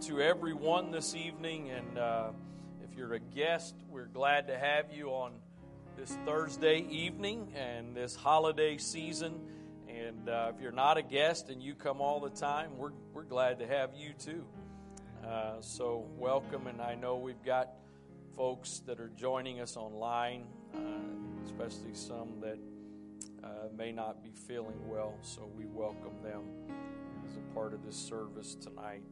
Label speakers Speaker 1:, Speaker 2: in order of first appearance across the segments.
Speaker 1: to everyone this evening. And uh, if you're a guest, we're glad to have you on this Thursday evening and this holiday season. And uh, if you're not a guest and you come all the time, we're, we're glad to have you too. Uh, so, welcome. And I know we've got folks that are joining us online, uh, especially some that uh, may not be feeling well. So, we welcome them as a part of this service tonight.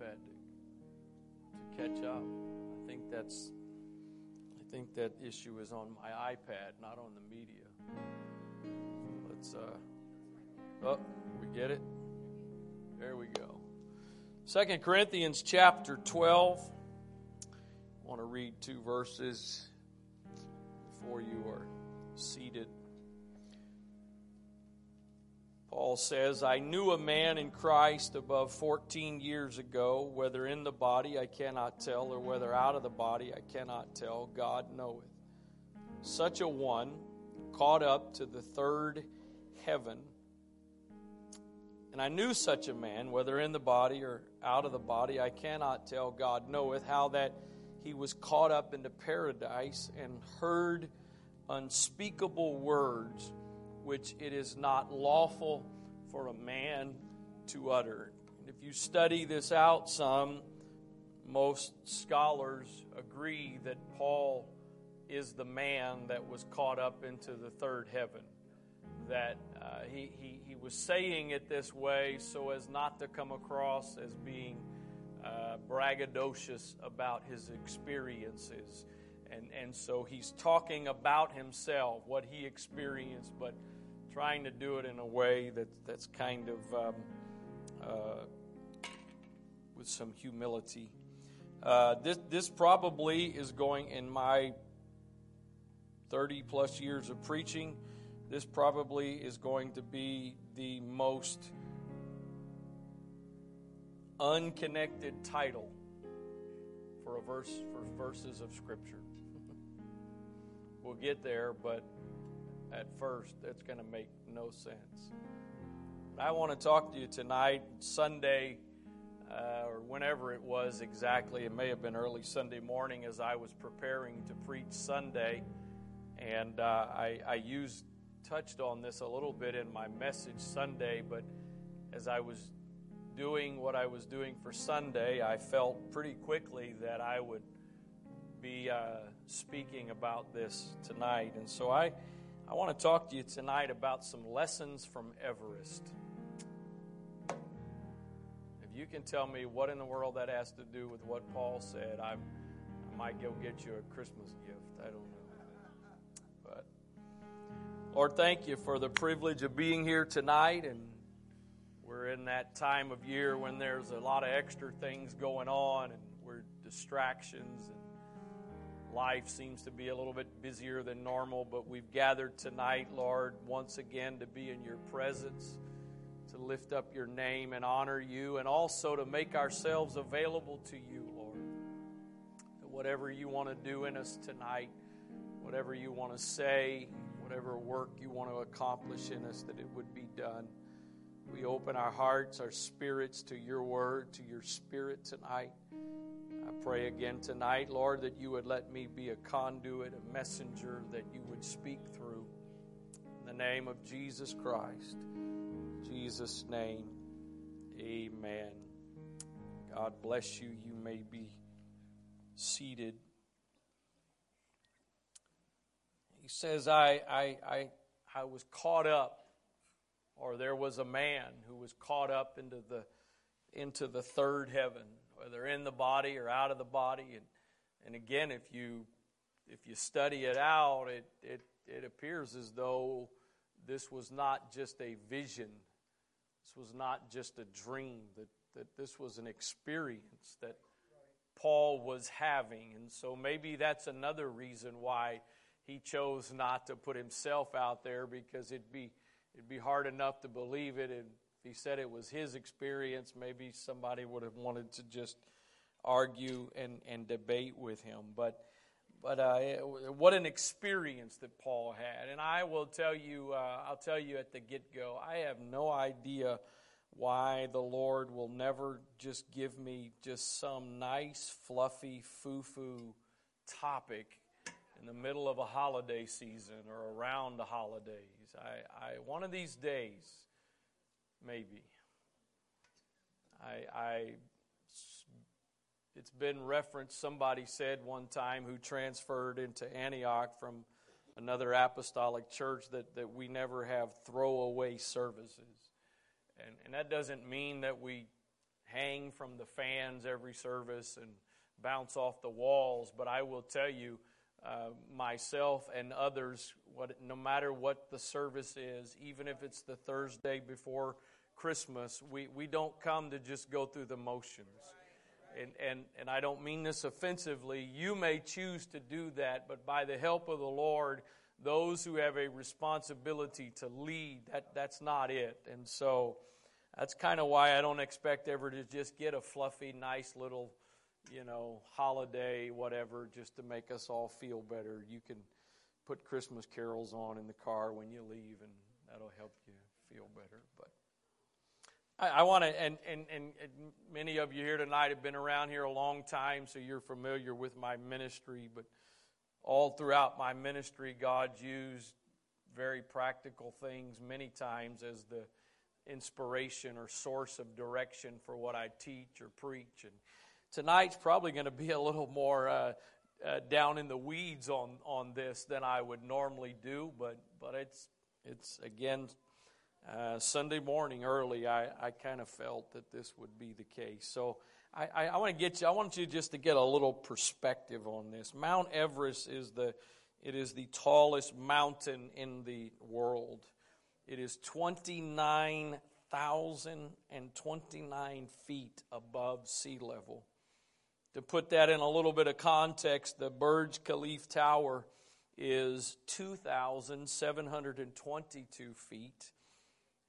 Speaker 1: to, to catch up. I think that's I think that issue is on my iPad, not on the media. Let's uh oh, we get it. There we go. Second Corinthians chapter 12. I want to read two verses before you are seated. Paul says, I knew a man in Christ above 14 years ago, whether in the body I cannot tell, or whether out of the body I cannot tell, God knoweth. Such a one caught up to the third heaven. And I knew such a man, whether in the body or out of the body, I cannot tell, God knoweth, how that he was caught up into paradise and heard unspeakable words which it is not lawful for a man to utter. And if you study this out some, most scholars agree that Paul is the man that was caught up into the third heaven. That uh, he, he, he, was saying it this way so as not to come across as being uh, braggadocious about his experiences. And, and so he's talking about himself, what he experienced, but trying to do it in a way that, that's kind of um, uh, with some humility. Uh, this, this probably is going in my 30 plus years of preaching. This probably is going to be the most unconnected title for a verse for verses of scripture. we'll get there, but at first, that's going to make no sense. But I want to talk to you tonight, Sunday, uh, or whenever it was exactly. It may have been early Sunday morning as I was preparing to preach Sunday, and uh, I, I used touched on this a little bit in my message Sunday, but as I was doing what I was doing for Sunday, I felt pretty quickly that I would be uh, speaking about this tonight. And so I I want to talk to you tonight about some lessons from Everest. If you can tell me what in the world that has to do with what Paul said, i I might go get you a Christmas gift. I don't know. But Lord, thank you for the privilege of being here tonight. And we're in that time of year when there's a lot of extra things going on and we're distractions and life seems to be a little bit busier than normal, but we've gathered tonight, Lord, once again to be in your presence, to lift up your name and honor you, and also to make ourselves available to you, Lord. That whatever you want to do in us tonight, whatever you want to say, whatever work you want to accomplish in us, that it would be done. We open our hearts, our spirits to your word, to your spirit tonight pray again tonight, Lord, that you would let me be a conduit, a messenger that you would speak through. In the name of Jesus Christ, Jesus' name, amen. God bless you. You may be seated. He says, I, I, I, I was caught up, or there was a man who was caught up into the, into the third heaven whether in the body or out of the body. And, and again, if you, if you study it out, it, it, it appears as though this was not just a vision, this was not just a dream, that, that this was an experience that Paul was having. And so maybe that's another reason why he chose not to put himself out there because it'd be, it'd be hard enough to believe it and if he said it was his experience, maybe somebody would have wanted to just argue and, and debate with him. But, but uh, what an experience that Paul had. And I will tell you, uh, I'll tell you at the get go, I have no idea why the Lord will never just give me just some nice, fluffy, foo foo topic in the middle of a holiday season or around the holidays. I, I one of these days, maybe. I, I, it's been referenced, somebody said one time who transferred into Antioch from another apostolic church that, that we never have throwaway services. And, and that doesn't mean that we hang from the fans every service and bounce off the walls, but I will tell you, uh, myself and others, what, no matter what the service is, even if it's the Thursday before Christmas, we, we don't come to just go through the motions. And, and, and I don't mean this offensively. You may choose to do that, but by the help of the Lord, those who have a responsibility to lead, that, that's not it. And so that's kind of why I don't expect ever to just get a fluffy, nice little, you know, holiday, whatever, just to make us all feel better. You can put Christmas carols on in the car when you leave, and that'll help you feel better. But I, I want to, and, and, and many of you here tonight have been around here a long time, so you're familiar with my ministry, but all throughout my ministry, God used very practical things many times as the inspiration or source of direction for what I teach or preach. And tonight's probably going to be a little more uh, uh, down in the weeds on, on this than I would normally do, but, but it's, it's again uh, Sunday morning early, I, I kind of felt that this would be the case. So I, I, I want to get you. I want you just to get a little perspective on this. Mount Everest is the it is the tallest mountain in the world. It is twenty nine thousand and twenty nine feet above sea level. To put that in a little bit of context, the Burj Khalifa Tower is two thousand seven hundred and twenty two feet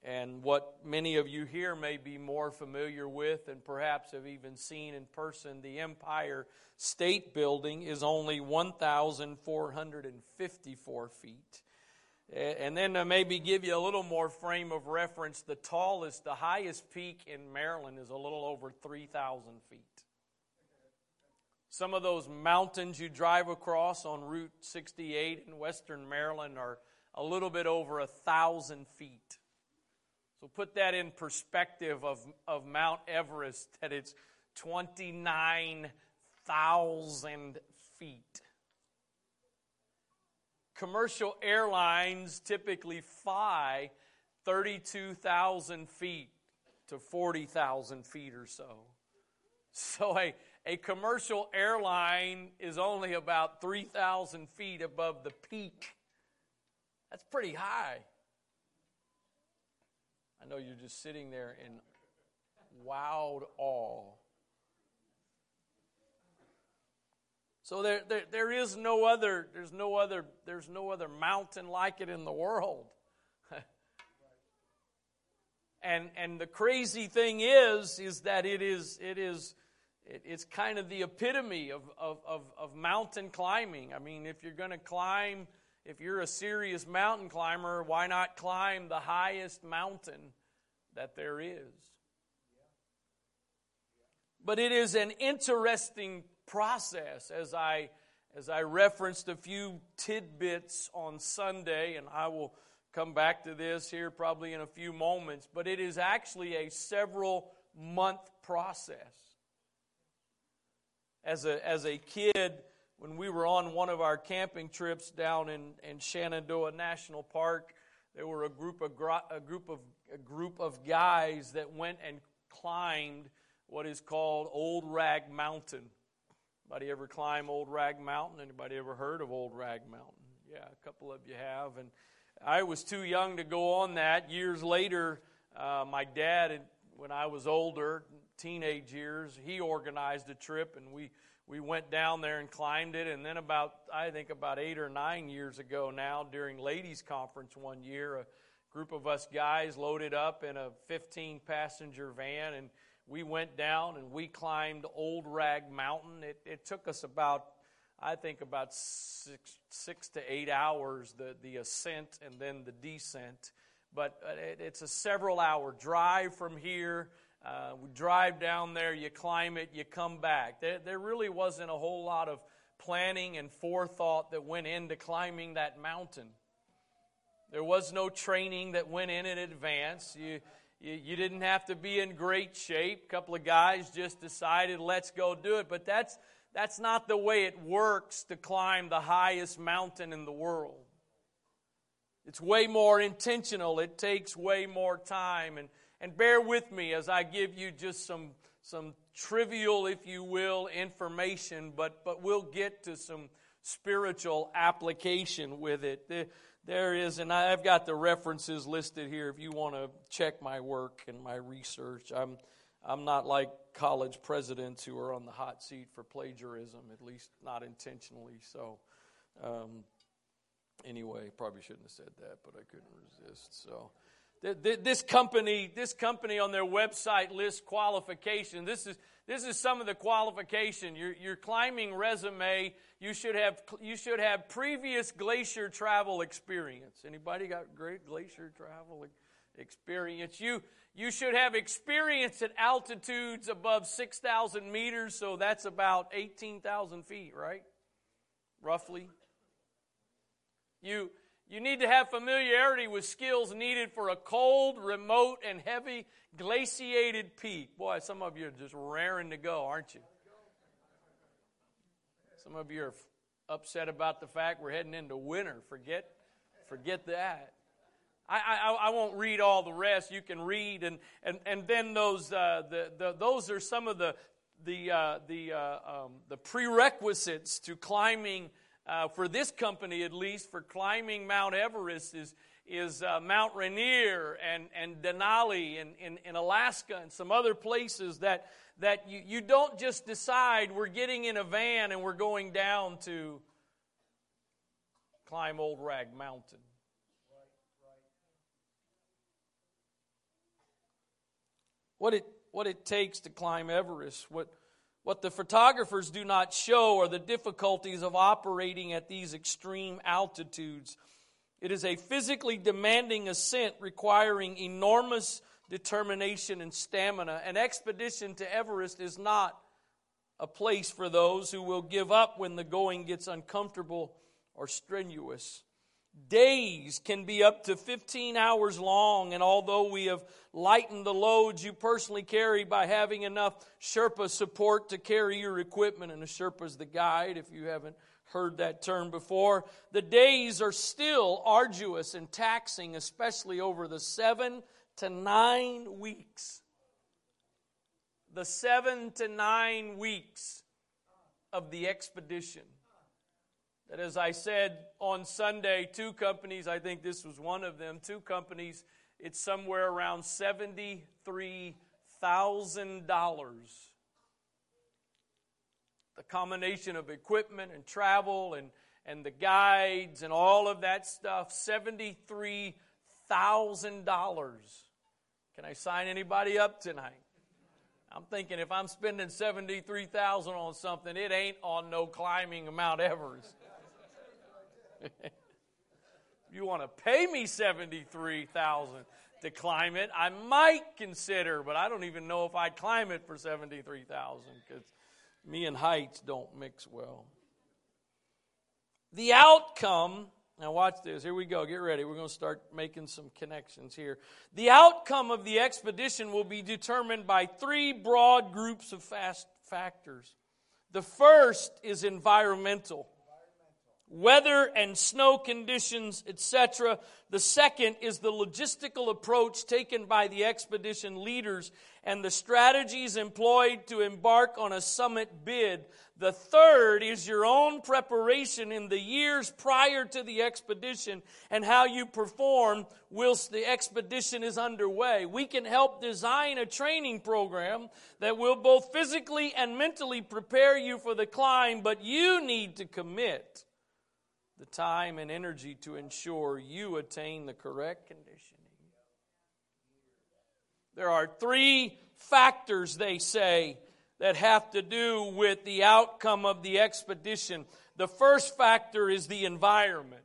Speaker 1: and what many of you here may be more familiar with and perhaps have even seen in person, the Empire State Building is only 1,454 feet. And then to uh, maybe give you a little more frame of reference, the tallest, the highest peak in Maryland is a little over 3,000 feet. Some of those mountains you drive across on Route 68 in western Maryland are a little bit over a 1,000 feet. So put that in perspective of, of Mount Everest, that it's 29,000 feet. Commercial airlines typically fly 32,000 feet to 40,000 feet or so. So a, a commercial airline is only about 3,000 feet above the peak. That's pretty high. I know you're just sitting there in wowed awe. So there, there, there is no other, there's no other, there's no other mountain like it in the world. and and the crazy thing is, is that it is, it is, it, it's kind of the epitome of, of, of, of mountain climbing. I mean, if you're going to climb, if you're a serious mountain climber, why not climb the highest mountain that there is. But it is an interesting process as I as I referenced a few tidbits on Sunday and I will come back to this here probably in a few moments, but it is actually a several month process. As a as a kid when we were on one of our camping trips down in, in Shenandoah National Park, there were a group of, a group of, a group of guys that went and climbed what is called Old Rag Mountain. Anybody ever climb Old Rag Mountain? Anybody ever heard of Old Rag Mountain? Yeah, a couple of you have. And I was too young to go on that. Years later, uh, my dad, when I was older, teenage years, he organized a trip, and we we went down there and climbed it. And then about, I think about eight or nine years ago now, during ladies' conference one year, a group of us guys loaded up in a 15 passenger van and we went down and we climbed Old Rag Mountain. It, it took us about, I think, about six, six to eight hours, the, the ascent and then the descent. But uh, it, it's a several hour drive from here uh, we drive down there, you climb it, you come back. There, there really wasn't a whole lot of planning and forethought that went into climbing that mountain. There was no training that went in in advance. You, you, you didn't have to be in great shape. A couple of guys just decided, let's go do it. But that's, that's not the way it works to climb the highest mountain in the world. It's way more intentional, it takes way more time. And and bear with me as I give you just some, some trivial, if you will, information, but, but we'll get to some spiritual application with it. there is, and I've got the references listed here if you want to check my work and my research. I'm, I'm not like college presidents who are on the hot seat for plagiarism, at least not intentionally. So, um, anyway, probably shouldn't have said that, but I couldn't resist. So, this company, this company on their website lists qualifications. This is, this is some of the qualification. Your, your climbing resume, you should, have, you should have previous glacier travel experience. Anybody got great glacier travel experience? You, you should have experience at altitudes above 6,000 meters, so that's about 18,000 feet, right? Roughly. You, you need to have familiarity with skills needed for a cold, remote, and heavy glaciated peak. Boy, some of you are just raring to go, aren't you? Some of you are upset about the fact we're heading into winter. Forget, forget that. I, I, I won't read all the rest. You can read, and and and then those uh, the, the those are some of the the uh, the uh, um, the prerequisites to climbing uh, for this company at least, for climbing Mount Everest is, is uh, Mount Rainier and, and Denali and in, in Alaska and some other places that, that you, you don't just decide we're getting in a van and we're going down to climb Old Rag Mountain. What it, what it takes to climb Everest, what, what the photographers do not show are the difficulties of operating at these extreme altitudes. It is a physically demanding ascent requiring enormous determination and stamina. An expedition to Everest is not a place for those who will give up when the going gets uncomfortable or strenuous. Days can be up to 15 hours long, and although we have lightened the loads you personally carry by having enough Sherpa support to carry your equipment, and a Sherpa is the guide if you haven't heard that term before, the days are still arduous and taxing, especially over the seven to nine weeks. The seven to nine weeks of the expedition that, as I said on Sunday, two companies, I think this was one of them, two companies, it's somewhere around $73,000. The combination of equipment and travel and, and the guides and all of that stuff, $73,000. Can I sign anybody up tonight? I'm thinking if I'm spending 73,000 on something, it ain't on no climbing Mount Everest. you want to pay me 73,000 to climb it, I might consider, but I don't even know if I'd climb it for 73,000 cuz me and heights don't mix well. The outcome, now watch this. Here we go. Get ready. We're going to start making some connections here. The outcome of the expedition will be determined by three broad groups of fast factors. The first is environmental weather and snow conditions, etc. The second is the logistical approach taken by the expedition leaders and the strategies employed to embark on a summit bid. The third is your own preparation in the years prior to the expedition and how you perform whilst the expedition is underway. We can help design a training program that will both physically and mentally prepare you for the climb, but you need to commit the time and energy to ensure you attain the correct conditioning. There are three factors, they say, that have to do with the outcome of the expedition. The first factor is the environment.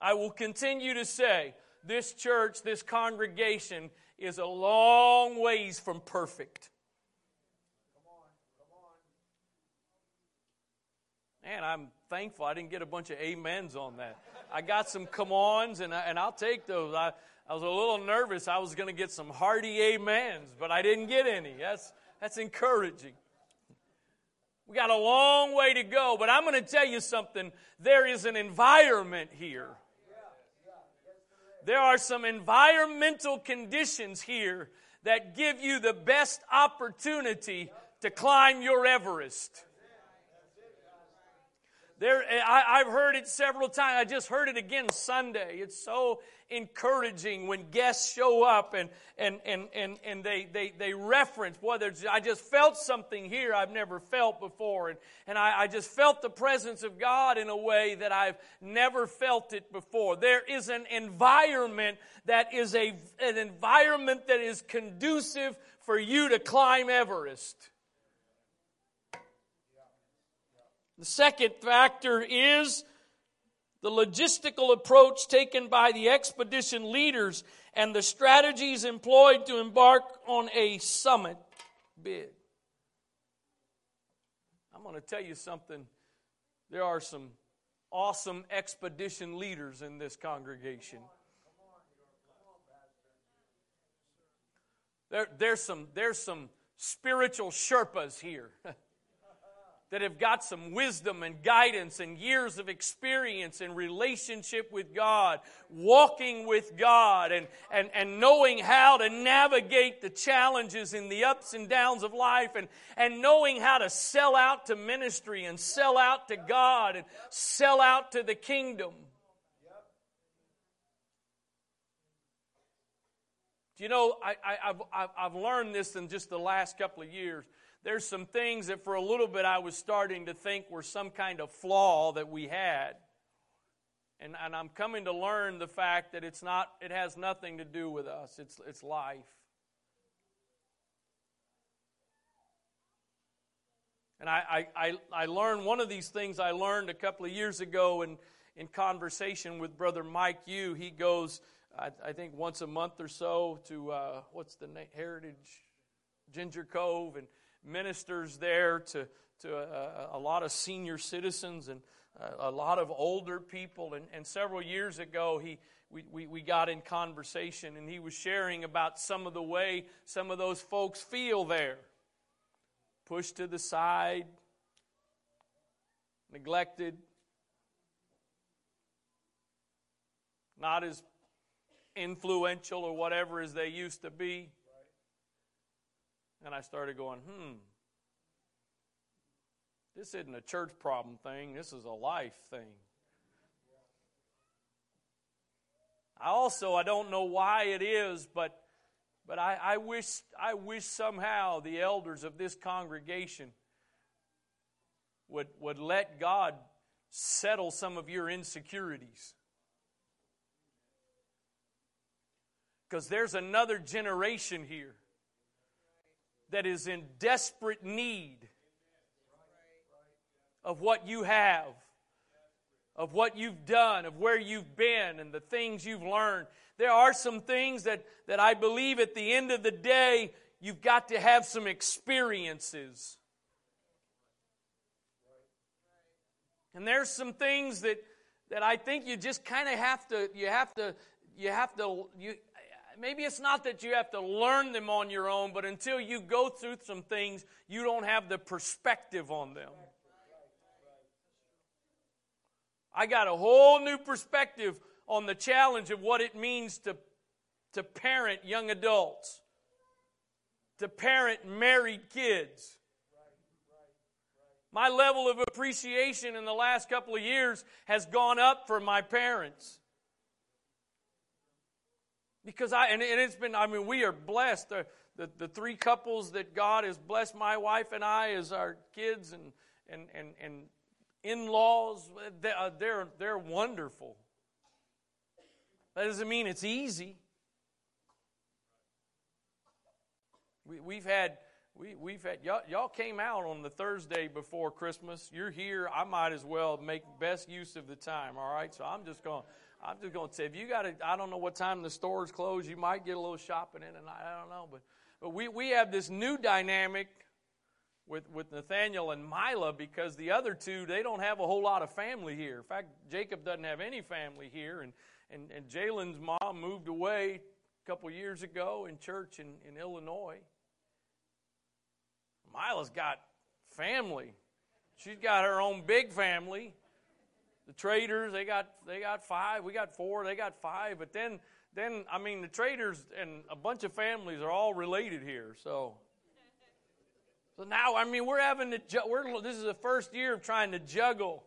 Speaker 1: I will continue to say this church, this congregation is a long ways from perfect. man, I'm thankful I didn't get a bunch of amens on that. I got some come ons, and, I, and I'll take those. I, I was a little nervous I was going to get some hearty amens, but I didn't get any. That's, that's encouraging. We got a long way to go, but I'm going to tell you something. There is an environment here. There are some environmental conditions here that give you the best opportunity to climb your Everest. There, I, have heard it several times. I just heard it again Sunday. It's so encouraging when guests show up and, and, and, and, and they, they, they reference, whether I just felt something here I've never felt before. And, and I, I just felt the presence of God in a way that I've never felt it before. There is an environment that is a, an environment that is conducive for you to climb Everest. The second factor is the logistical approach taken by the expedition leaders and the strategies employed to embark on a summit bid. I'm going to tell you something. There are some awesome expedition leaders in this congregation. There, there's some there's some spiritual Sherpas here. that have got some wisdom and guidance and years of experience and relationship with God, walking with God, and, and, and knowing how to navigate the challenges and the ups and downs of life, and, and knowing how to sell out to ministry and sell out to God and sell out to the kingdom. Do you know, I, I, I've, I've learned this in just the last couple of years there's some things that for a little bit I was starting to think were some kind of flaw that we had. And, and I'm coming to learn the fact that it's not, it has nothing to do with us, it's, it's life. And I, I, I, learned one of these things I learned a couple of years ago in, in conversation with Brother Mike Yu. He goes, I, I think, once a month or so to uh, what's the name? Heritage Ginger Cove. And ministers there to, to uh, a, a lot of senior citizens and uh, a lot of older people. And, and several years ago, he, we, we, we got in conversation and he was sharing about some of the way some of those folks feel there pushed to the side, neglected, not as influential or whatever as they used to be. And I started going, hmm, this isn't a church problem thing, this is a life thing. I also, I don't know why it is, but, but I, I, wish, I wish somehow the elders of this congregation would, would let God settle some of your insecurities. Because there's another generation here that is in desperate need of what you have, of what you've done, of where you've been, and the things you've learned. There are some things that, that I believe at the end of the day, you've got to have some experiences. And there's some things that, that I think you just kind of have to, you have to, you have to, you, maybe it's not that you have to learn them on your own, but until you go through some things, you don't have the perspective on them. I got a whole new perspective on the challenge of what it means to, to parent young adults, to parent married kids. My level of appreciation in the last couple of years has gone up for my parents. Because I, and, it's been, I mean, we are blessed. The, the, the three couples that God has blessed my wife and I as our kids and, and, and, and in laws, uh, they're, they're wonderful. That doesn't mean it's easy. We, we've had, we, we've had y'all, y'all came out on the Thursday before Christmas. You're here. I might as well make best use of the time, all right? So I'm just going to I'm just going to say, if you got to, I don't know what time the stores close, you might get a little shopping in, and I don't know. But, but we, we have this new dynamic with, with Nathaniel and Mila because the other two, they don't have a whole lot of family here. In fact, Jacob doesn't have any family here. And, and, and Jalen's mom moved away a couple years ago in church in, in Illinois. Mila's got family, she's got her own big family the traders they got they got five we got four they got five but then then i mean the traders and a bunch of families are all related here so so now i mean we're having to ju- we're this is the first year of trying to juggle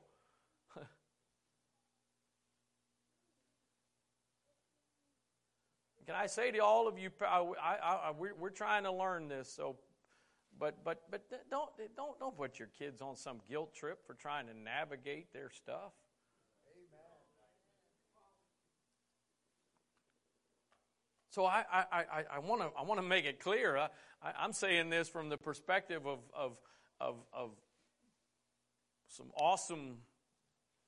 Speaker 1: can i say to all of you I, I, I, we're, we're trying to learn this so but but but don't don't don't put your kids on some guilt trip for trying to navigate their stuff. So I, I, I, want to I want to make it clear. Uh, I, am saying this from the perspective of, of, of, of some awesome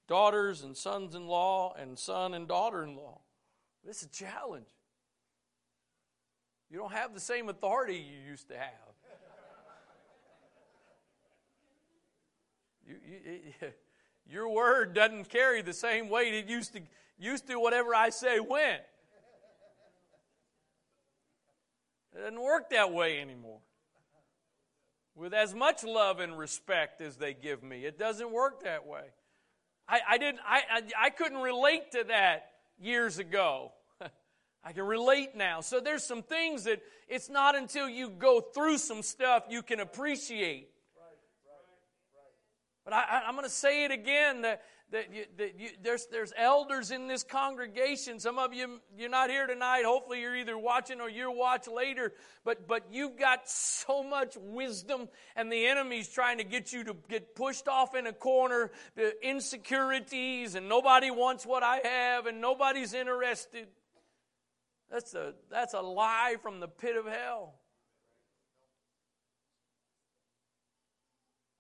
Speaker 1: daughters and sons-in-law and son and daughter-in-law. This is a challenge. You don't have the same authority you used to have. You, you, it, your word doesn't carry the same weight it used to. Used to whatever I say went. It doesn't work that way anymore. With as much love and respect as they give me, it doesn't work that way. I, I didn't. I, I I couldn't relate to that years ago. I can relate now. So there's some things that it's not until you go through some stuff you can appreciate. But I, am going to say it again that that, you, that you, there's, there's elders in this congregation. Some of you, you're not here tonight. Hopefully, you're either watching or you'll watch later. But, but you've got so much wisdom, and the enemy's trying to get you to get pushed off in a corner, the insecurities, and nobody wants what I have, and nobody's interested. That's a, that's a lie from the pit of hell.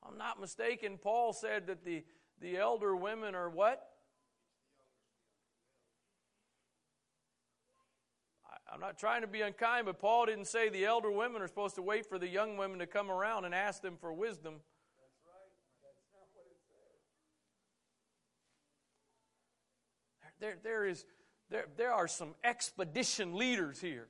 Speaker 1: I'm not mistaken, Paul said that the the elder women are what? I'm not trying to be unkind, but Paul didn't say the elder women are supposed to wait for the young women to come around and ask them for wisdom. That's right. That's not what it says. There, there, is, there, there are some expedition leaders here.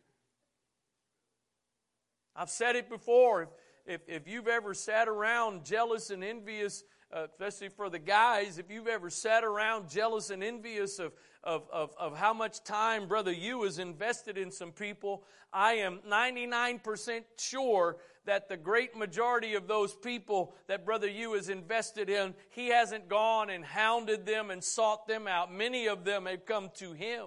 Speaker 1: I've said it before. If, if, if you've ever sat around jealous and envious uh, especially for the guys, if you've ever sat around jealous and envious of, of, of, of how much time Brother You has invested in some people, I am 99% sure that the great majority of those people that Brother You has invested in, he hasn't gone and hounded them and sought them out. Many of them have come to him.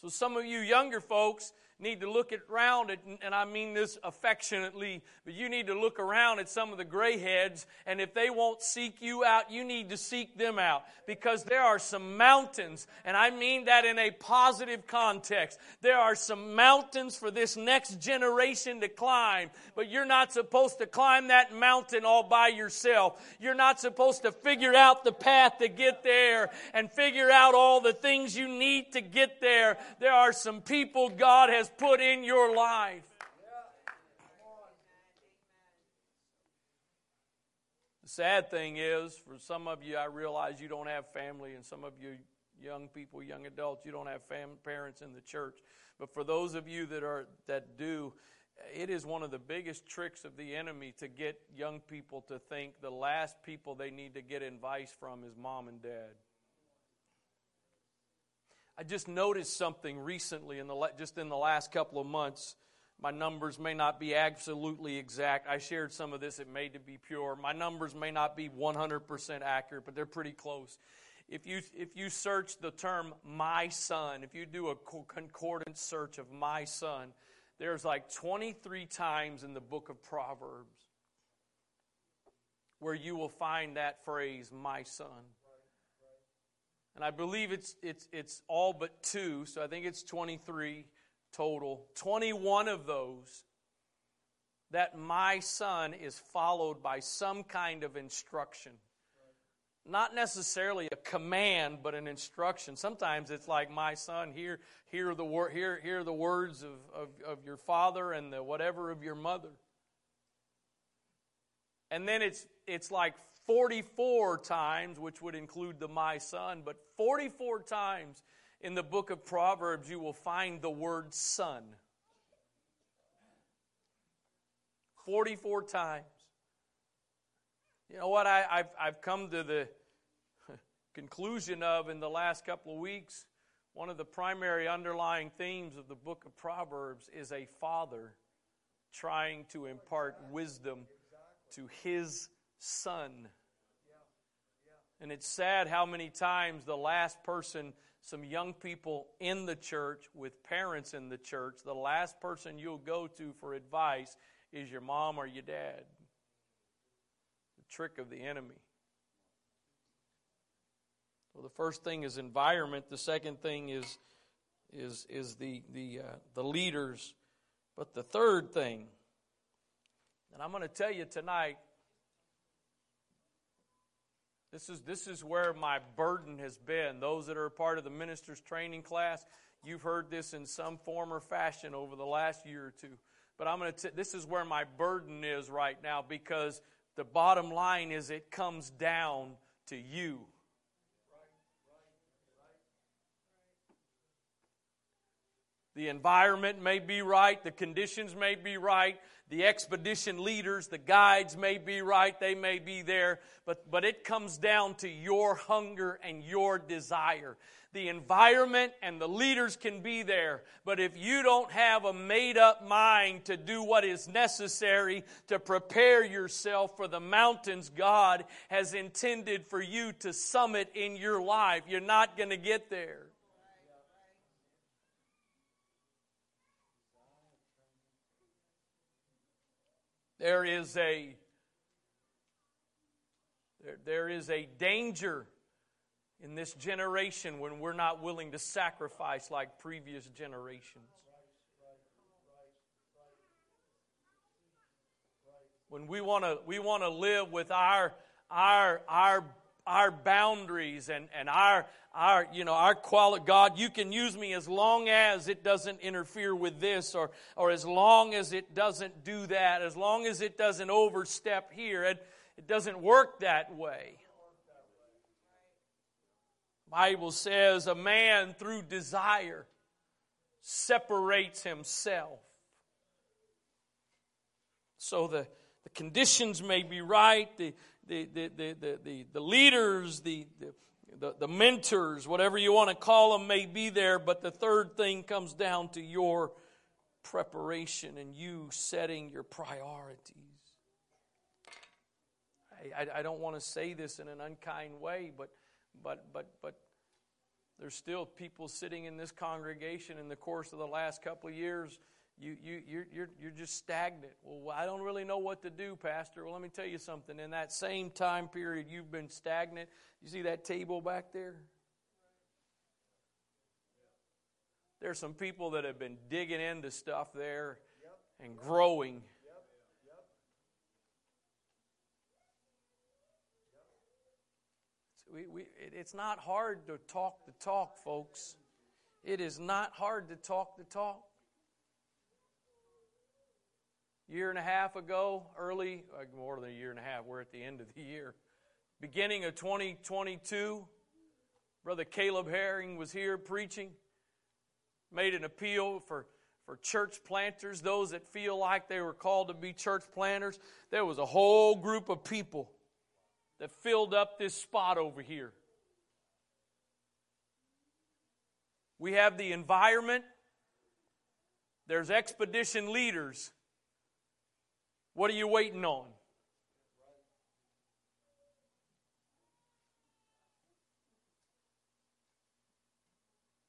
Speaker 1: So, some of you younger folks, need to look around, at, and I mean this affectionately, but you need to look around at some of the gray heads, and if they won't seek you out, you need to seek them out because there are some mountains, and I mean that in a positive context. There are some mountains for this next generation to climb, but you're not supposed to climb that mountain all by yourself. You're not supposed to figure out the path to get there and figure out all the things you need to get there. There are some people God has has put in your life. The sad thing is, for some of you, I realize you don't have family, and some of you young people, young adults, you don't have fam- parents in the church. But for those of you that are that do, it is one of the biggest tricks of the enemy to get young people to think the last people they need to get advice from is mom and dad. I just noticed something recently in the just in the last couple of months. My numbers may not be absolutely exact. I shared some of this. It may to be pure. My numbers may not be 100% accurate, but they're pretty close. If you if you search the term "my son," if you do a concordance search of "my son," there's like 23 times in the book of Proverbs where you will find that phrase, "my son." and I believe it's, it's, it's all but two, so I think it's 23 total. 21 of those that my son is followed by some kind of instruction. Not necessarily a command, but an instruction. Sometimes it's like, my son, hear, hear, the, wor- hear, hear the words of, of, of your father and the whatever of your mother. And then it's, it's like 44 times, which would include the my son, but 44 times in the book of Proverbs you will find the word son. 44 times. You know what I, have I've come to the conclusion of in the last couple of weeks? One of the primary underlying themes of the book of Proverbs is a father trying to impart wisdom to his son. And it's sad how many times the last person, some young people in the church with parents in the church, the last person you'll go to for advice is your mom or your dad. The trick of the enemy. Well, the first thing is environment. The second thing is is is the the uh, the leaders. But the third thing, and I'm going to tell you tonight, this is, this is where my burden has been. Those that are part of the minister's training class, you've heard this in some form or fashion over the last year or two. But I'm going to, this is where my burden is right now because the bottom line is it comes down to you. The environment may be right, the conditions may be right, the expedition leaders, the guides may be right, they may be there, but, but it comes down to your hunger and your desire. The environment and the leaders can be there, but if you don't have a made up mind to do what is necessary to prepare yourself for the mountains God has intended for you to summit in your life, you're not going to get there. There is a there, there is a danger in this generation when we're not willing to sacrifice like previous generations. When we want to we want to live with our our our our boundaries and, and our, our, you know, our quality. God, you can use me as long as it doesn't interfere with this or, or as long as it doesn't do that, as long as it doesn't overstep here. It, it doesn't work that way. Bible says a man through desire separates himself. So the, the conditions may be right, the, the, the, the, the, the leaders, the, the, the mentors, whatever you want to call them, may be there, but the third thing comes down to your preparation and you setting your priorities. I, I, don't want to say this in an unkind way, but, but, but, but there's still people sitting in this congregation in the course of the last couple of years you, you, you're, you're, you're just stagnant. Well, I don't really know what to do, Pastor. Well, let me tell you something. In that same time period, you've been stagnant. You see that table back there? There's some people that have been digging into stuff there and growing. So we, we, it, it's not hard to talk the talk, folks. It is not hard to talk the talk year and a half ago, early, uh, more than a year and a half, we're at the end of the year, beginning of 2022. Brother Caleb Herring was here preaching, made an appeal for, for church planters, those that feel like they were called to be church planters. There was a whole group of people that filled up this spot over here. We have the environment, there's expedition leaders what are you waiting on?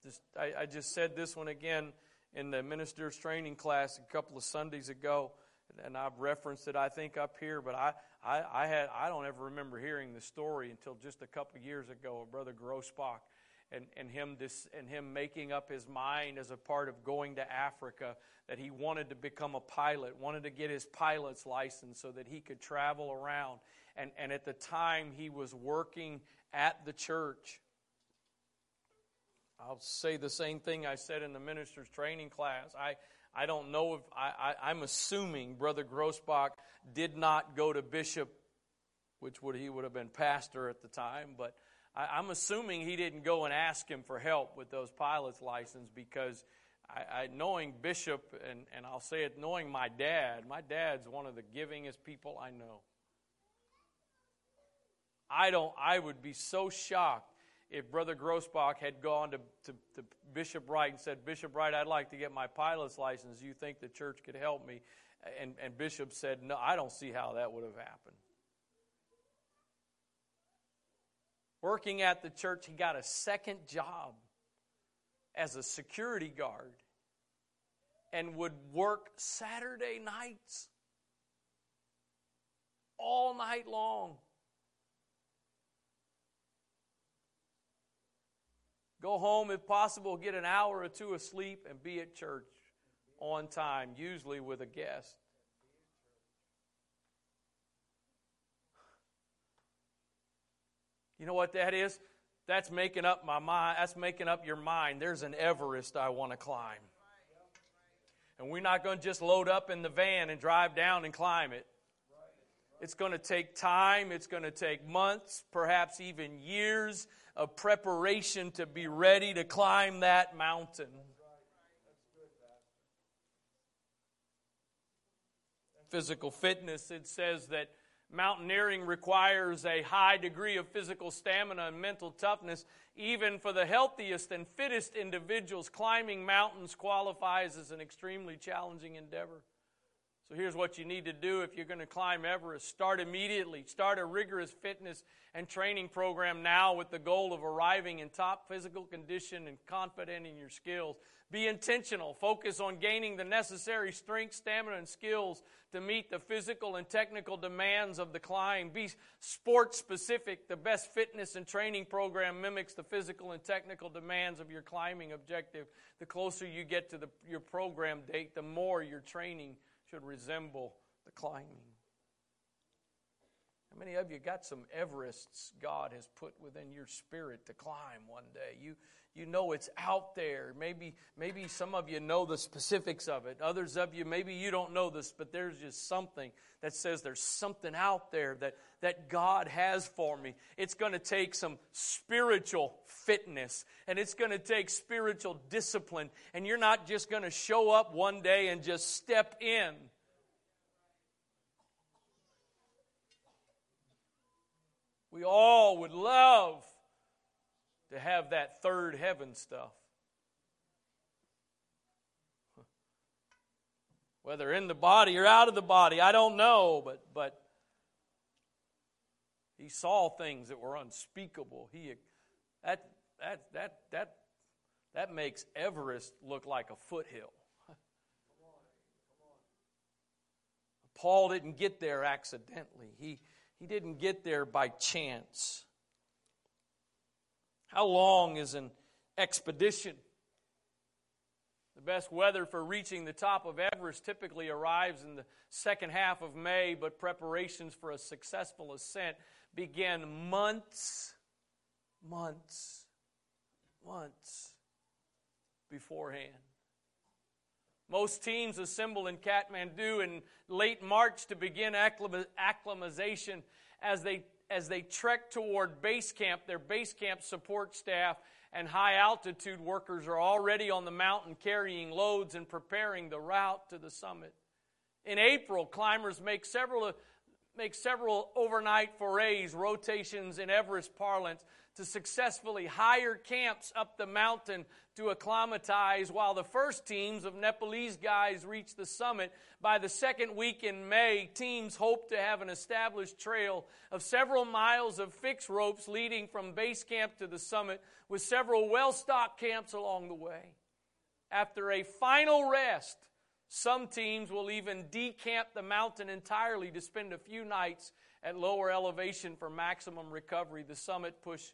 Speaker 1: Just, I, I just said this one again in the minister's training class a couple of Sundays ago, and I've referenced it, I think, up here, but I, I, I, had, I don't ever remember hearing the story until just a couple of years ago of Brother Grossbach and, and him this and him making up his mind as a part of going to Africa that he wanted to become a pilot, wanted to get his pilot's license so that he could travel around. And, and at the time he was working at the church. I'll say the same thing I said in the minister's training class. I I don't know if I, I I'm assuming Brother Grossbach did not go to bishop, which would he would have been pastor at the time, but I, am assuming he didn't go and ask him for help with those pilot's license because I, I, knowing Bishop, and, and I'll say it, knowing my dad, my dad's one of the givingest people I know. I don't, I would be so shocked if Brother Grossbach had gone to, to, to, Bishop Wright and said, Bishop Wright, I'd like to get my pilot's license. Do you think the church could help me? And, and Bishop said, No, I don't see how that would have happened. working at the church, he got a second job as a security guard and would work Saturday nights all night long. Go home if possible, get an hour or two of sleep, and be at church on time, usually with a guest. You know what that is? That's making up my mind. That's making up your mind. There's an Everest I want to climb. And we're not going to just load up in the van and drive down and climb it. It's going to take time. It's going to take months, perhaps even years of preparation to be ready to climb that mountain. Physical fitness, it says that Mountaineering requires a high degree of physical stamina and mental toughness. Even for the healthiest and fittest individuals, climbing mountains qualifies as an extremely challenging endeavor. So here's what you need to do if you're going to climb Everest start immediately. Start a rigorous fitness and training program now with the goal of arriving in top physical condition and confident in your skills. Be intentional. Focus on gaining the necessary strength, stamina, and skills to meet the physical and technical demands of the climb. Be sports specific. The best fitness and training program mimics the physical and technical demands of your climbing objective. The closer you get to the, your program date, the more your training should resemble the climbing. How many of you got some Everests God has put within your spirit to climb one day? You you know it's out there. Maybe, maybe some of you know the specifics of it. Others of you, maybe you don't know this, but there's just something that says there's something out there that, that God has for me. It's going to take some spiritual fitness and it's going to take spiritual discipline. And you're not just going to show up one day and just step in. We all would love to have that third heaven stuff. Whether in the body or out of the body, I don't know, but, but he saw things that were unspeakable. He, that, that, that, that, that makes Everest look like a foothill. Paul didn't get there accidentally. He, he didn't get there by chance. How long is an expedition? The best weather for reaching the top of Everest typically arrives in the second half of May, but preparations for a successful ascent begin months, months, months beforehand. Most teams assemble in Kathmandu in late March to begin acclimatization as they as they trek toward base camp, their base camp support staff and high altitude workers are already on the mountain carrying loads and preparing the route to the summit. In April, climbers make several make several overnight forays, rotations in Everest parlance, to successfully higher camps up the mountain to acclimatize while the first teams of Nepalese guys reach the summit. By the second week in May, teams hope to have an established trail of several miles of fixed ropes leading from base camp to the summit with several well stocked camps along the way. After a final rest, some teams will even decamp the mountain entirely to spend a few nights at lower elevation for maximum recovery. The summit push,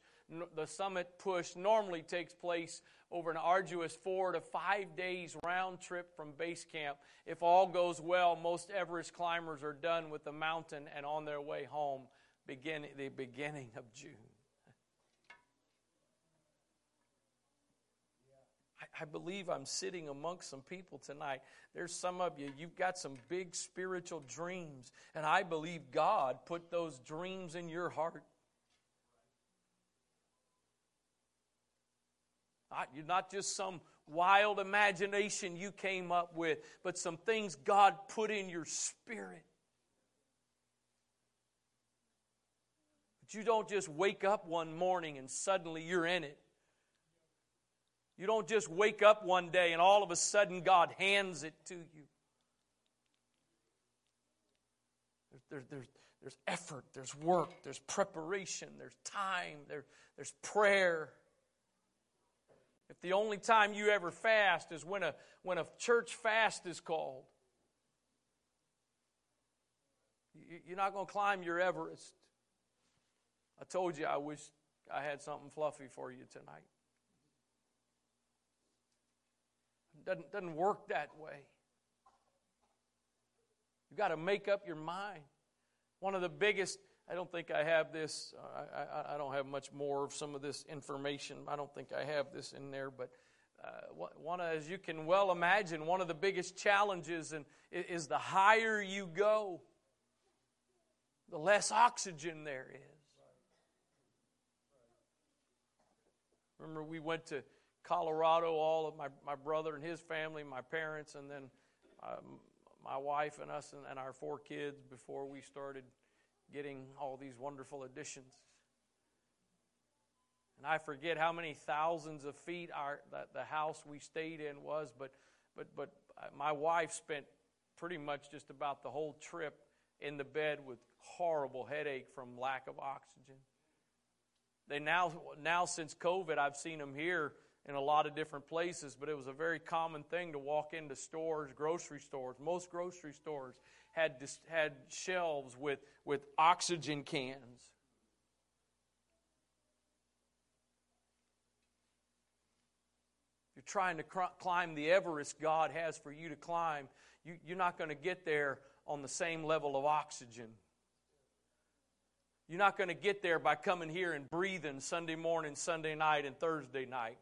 Speaker 1: the summit push normally takes place over an arduous four to five days round trip from base camp. If all goes well, most Everest climbers are done with the mountain and on their way home, begin the beginning of June. I believe I'm sitting amongst some people tonight. There's some of you, you've got some big spiritual dreams, and I believe God put those dreams in your heart. Not, you're not just some wild imagination you came up with, but some things God put in your spirit. But you don't just wake up one morning and suddenly you're in it. You don't just wake up one day and all of a sudden God hands it to you. there's, there's effort, there's work, there's preparation, there's time, there, there's prayer. If the only time you ever fast is when a, when a church fast is called, you're not going to climb your Everest. I told you I wish I had something fluffy for you tonight. doesn't, doesn't work that way. You've got to make up your mind. One of the biggest, I don't think I have this, uh, I, I, I don't have much more of some of this information. I don't think I have this in there, but uh, one, as you can well imagine, one of the biggest challenges and, is the higher you go, the less oxygen there is. Remember, we went to Colorado, all of my, my brother and his family, my parents, and then um, my wife and us and, and our four kids before we started getting all these wonderful additions. And I forget how many thousands of feet our, the, the house we stayed in was, but, but, but uh, my wife spent pretty much just about the whole trip in the bed with horrible headache from lack of oxygen. They now, now since COVID, I've seen them here in a lot of different places, but it was a very common thing to walk into stores, grocery stores. Most grocery stores had, had shelves with, with oxygen cans. you're trying to cr- climb the Everest God has for you to climb, you, you're not going to get there on the same level of oxygen. You're not going to get there by coming here and breathing Sunday morning, Sunday night, and Thursday night.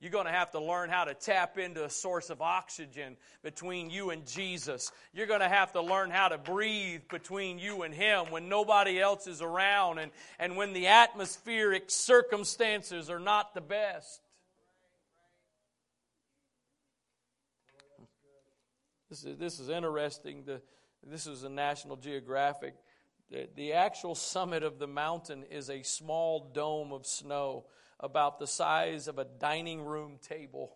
Speaker 1: You're going to have to learn how to tap into a source of oxygen between you and Jesus. You're going to have to learn how to breathe between you and Him when nobody else is around and, and when the atmospheric circumstances are not the best. This is, this is interesting. The, this is a National Geographic. The, the actual summit of the mountain is a small dome of snow about the size of a dining room table.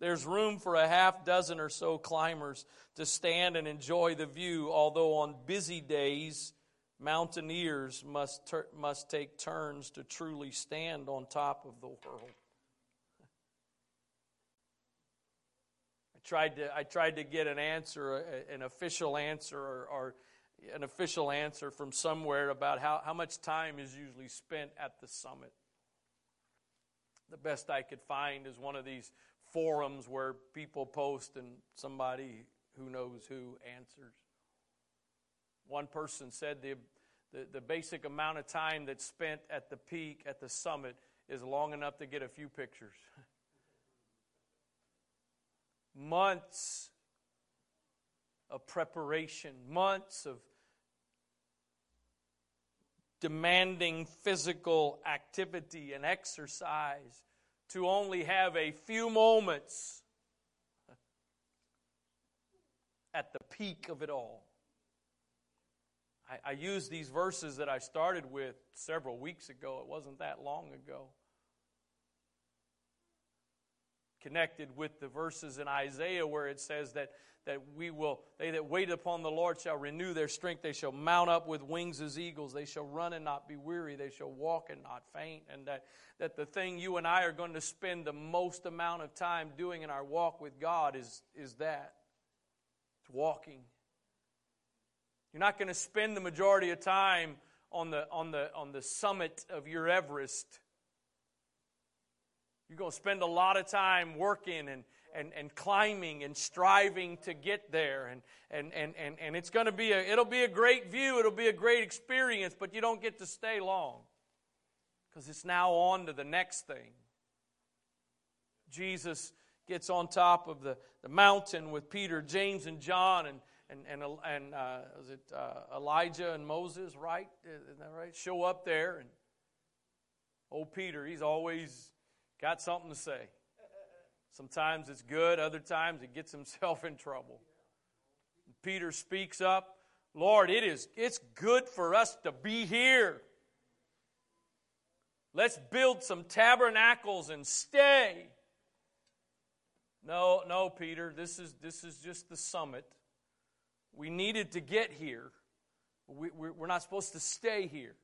Speaker 1: There's room for a half dozen or so climbers to stand and enjoy the view, although on busy days, mountaineers must, ter- must take turns to truly stand on top of the world. I tried to, I tried to get an answer, an official answer, or, or an official answer from somewhere about how, how much time is usually spent at the summit. The best I could find is one of these forums where people post and somebody who knows who answers. One person said the, the, the basic amount of time that's spent at the peak, at the summit, is long enough to get a few pictures. Months of preparation, months of demanding physical activity and exercise to only have a few moments at the peak of it all. I, I these verses that I started with several weeks ago. It wasn't that long ago connected with the verses in Isaiah where it says that, that we will, they that wait upon the Lord shall renew their strength. They shall mount up with wings as eagles. They shall run and not be weary. They shall walk and not faint. And that, that the thing you and I are going to spend the most amount of time doing in our walk with God is, is that. It's walking. You're not going to spend the majority of time on the, on the, on the summit of your Everest you're going to spend a lot of time working and, and, and climbing and striving to get there. And, and, and, and, and it's going to be a, it'll be a great view. It'll be a great experience, but you don't get to stay long because it's now on to the next thing. Jesus gets on top of the, the mountain with Peter, James, and John, and, and, and, and uh, was it uh, Elijah and Moses, right? Isn't that right? Show up there, and old Peter, he's always Got something to say. Sometimes it's good, other times it gets himself in trouble. Peter speaks up, Lord, it is it's good for us to be here. Let's build some tabernacles and stay. No, no, Peter, this is this is just the summit. We needed to get here. We, we're not supposed to stay here.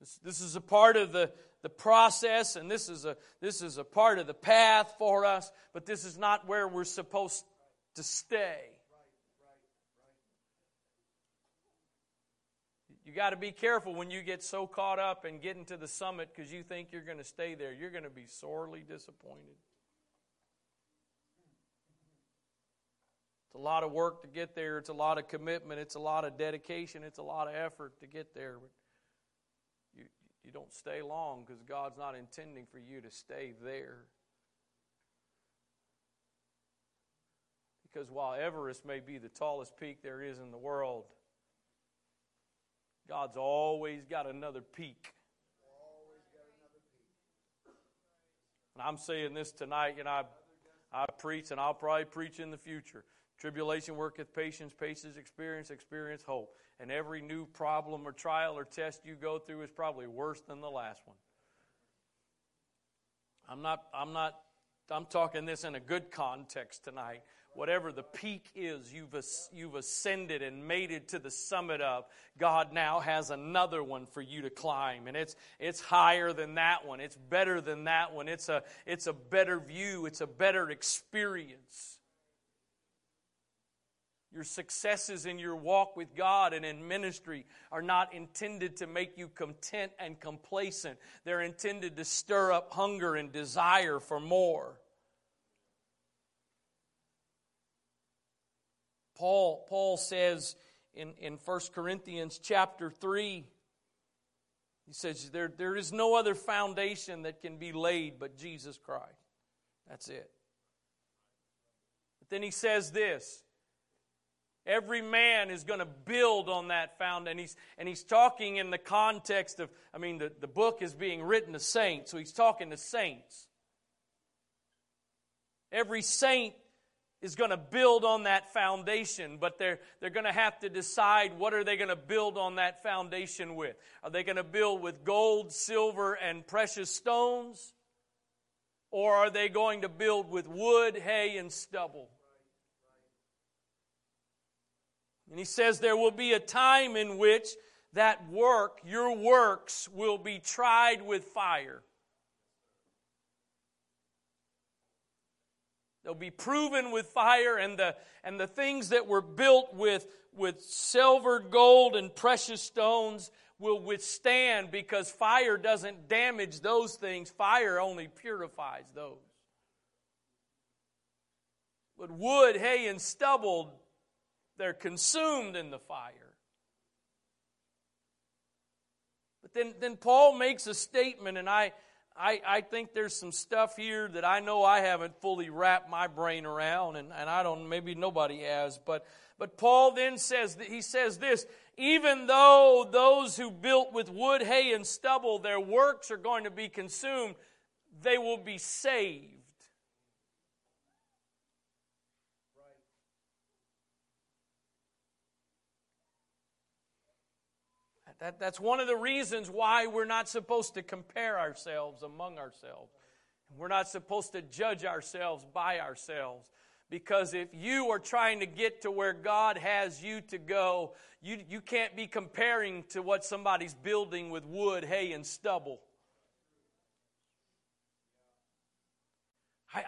Speaker 1: This, this is a part of the, the process, and this is, a, this is a part of the path for us, but this is not where we're supposed to stay. You got to be careful when you get so caught up in getting to the summit because you think you're going to stay there. You're going to be sorely disappointed. It's a lot of work to get there, it's a lot of commitment, it's a lot of dedication, it's a lot of effort to get there. But you don't stay long because God's not intending for you to stay there. Because while Everest may be the tallest peak there is in the world, God's always got another peak. And I'm saying this tonight, and I, I preach, and I'll probably preach in the future. Tribulation worketh patience, patience experience, experience hope. And every new problem or trial or test you go through is probably worse than the last one. I'm not, I'm not, I'm talking this in a good context tonight. Whatever the peak is, you've, you've ascended and made it to the summit of. God now has another one for you to climb. And it's, it's higher than that one. It's better than that one. It's a, it's a better view. It's a better experience. Your successes in your walk with God and in ministry are not intended to make you content and complacent. They're intended to stir up hunger and desire for more. Paul, Paul says in, in 1 Corinthians chapter 3, he says, there, there is no other foundation that can be laid but Jesus Christ. That's it. But then he says this Every man is going to build on that foundation. And he's, and he's talking in the context of, I mean, the, the book is being written to saints, so he's talking to saints. Every saint is going to build on that foundation, but they're, they're going to have to decide what are they going to build on that foundation with. Are they going to build with gold, silver, and precious stones? Or are they going to build with wood, hay, and stubble? And he says, There will be a time in which that work, your works, will be tried with fire. They'll be proven with fire, and the, and the things that were built with, with silver, gold, and precious stones will withstand because fire doesn't damage those things, fire only purifies those. But wood, hay, and stubble they're consumed in the fire. But then, then Paul makes a statement, and I, I, I think there's some stuff here that I know I haven't fully wrapped my brain around, and, and I don't, maybe nobody has, but, but Paul then says, he says this, even though those who built with wood, hay, and stubble, their works are going to be consumed, they will be saved. that. That's one of the reasons why we're not supposed to compare ourselves among ourselves. We're not supposed to judge ourselves by ourselves. Because if you are trying to get to where God has you to go, you, you can't be comparing to what somebody's building with wood, hay, and stubble.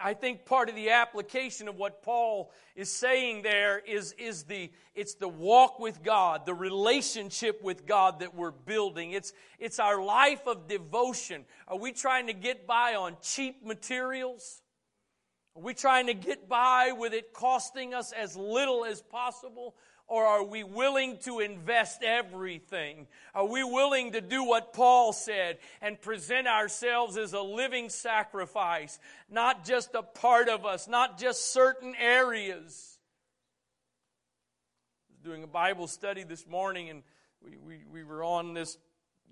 Speaker 1: I, think part of the application of what Paul is saying there is, is the it's the walk with God, the relationship with God that we're building. It's it's our life of devotion. Are we trying to get by on cheap materials? Are we trying to get by with it costing us as little as possible? Or are we willing to invest everything? Are we willing to do what Paul said and present ourselves as a living sacrifice, not just a part of us, not just certain areas? doing a Bible study this morning, and we, we, we were on this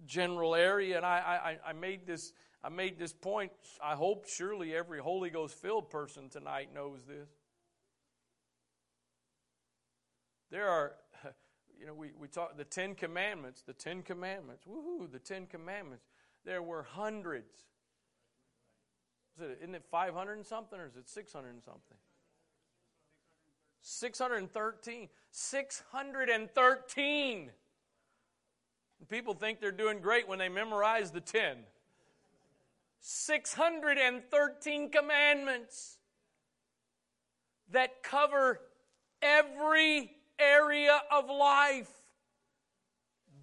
Speaker 1: general area, and I, I, I made this I made this point. I hope surely every Holy Ghost filled person tonight knows this. There are, you know, we, we talk the Ten Commandments, the Ten Commandments, hoo! the Ten Commandments. There were hundreds. Is it, isn't it 500 and something or is it 600 and something? 613. 613. People think they're doing great when they memorize the 10. 613 commandments that cover every area of life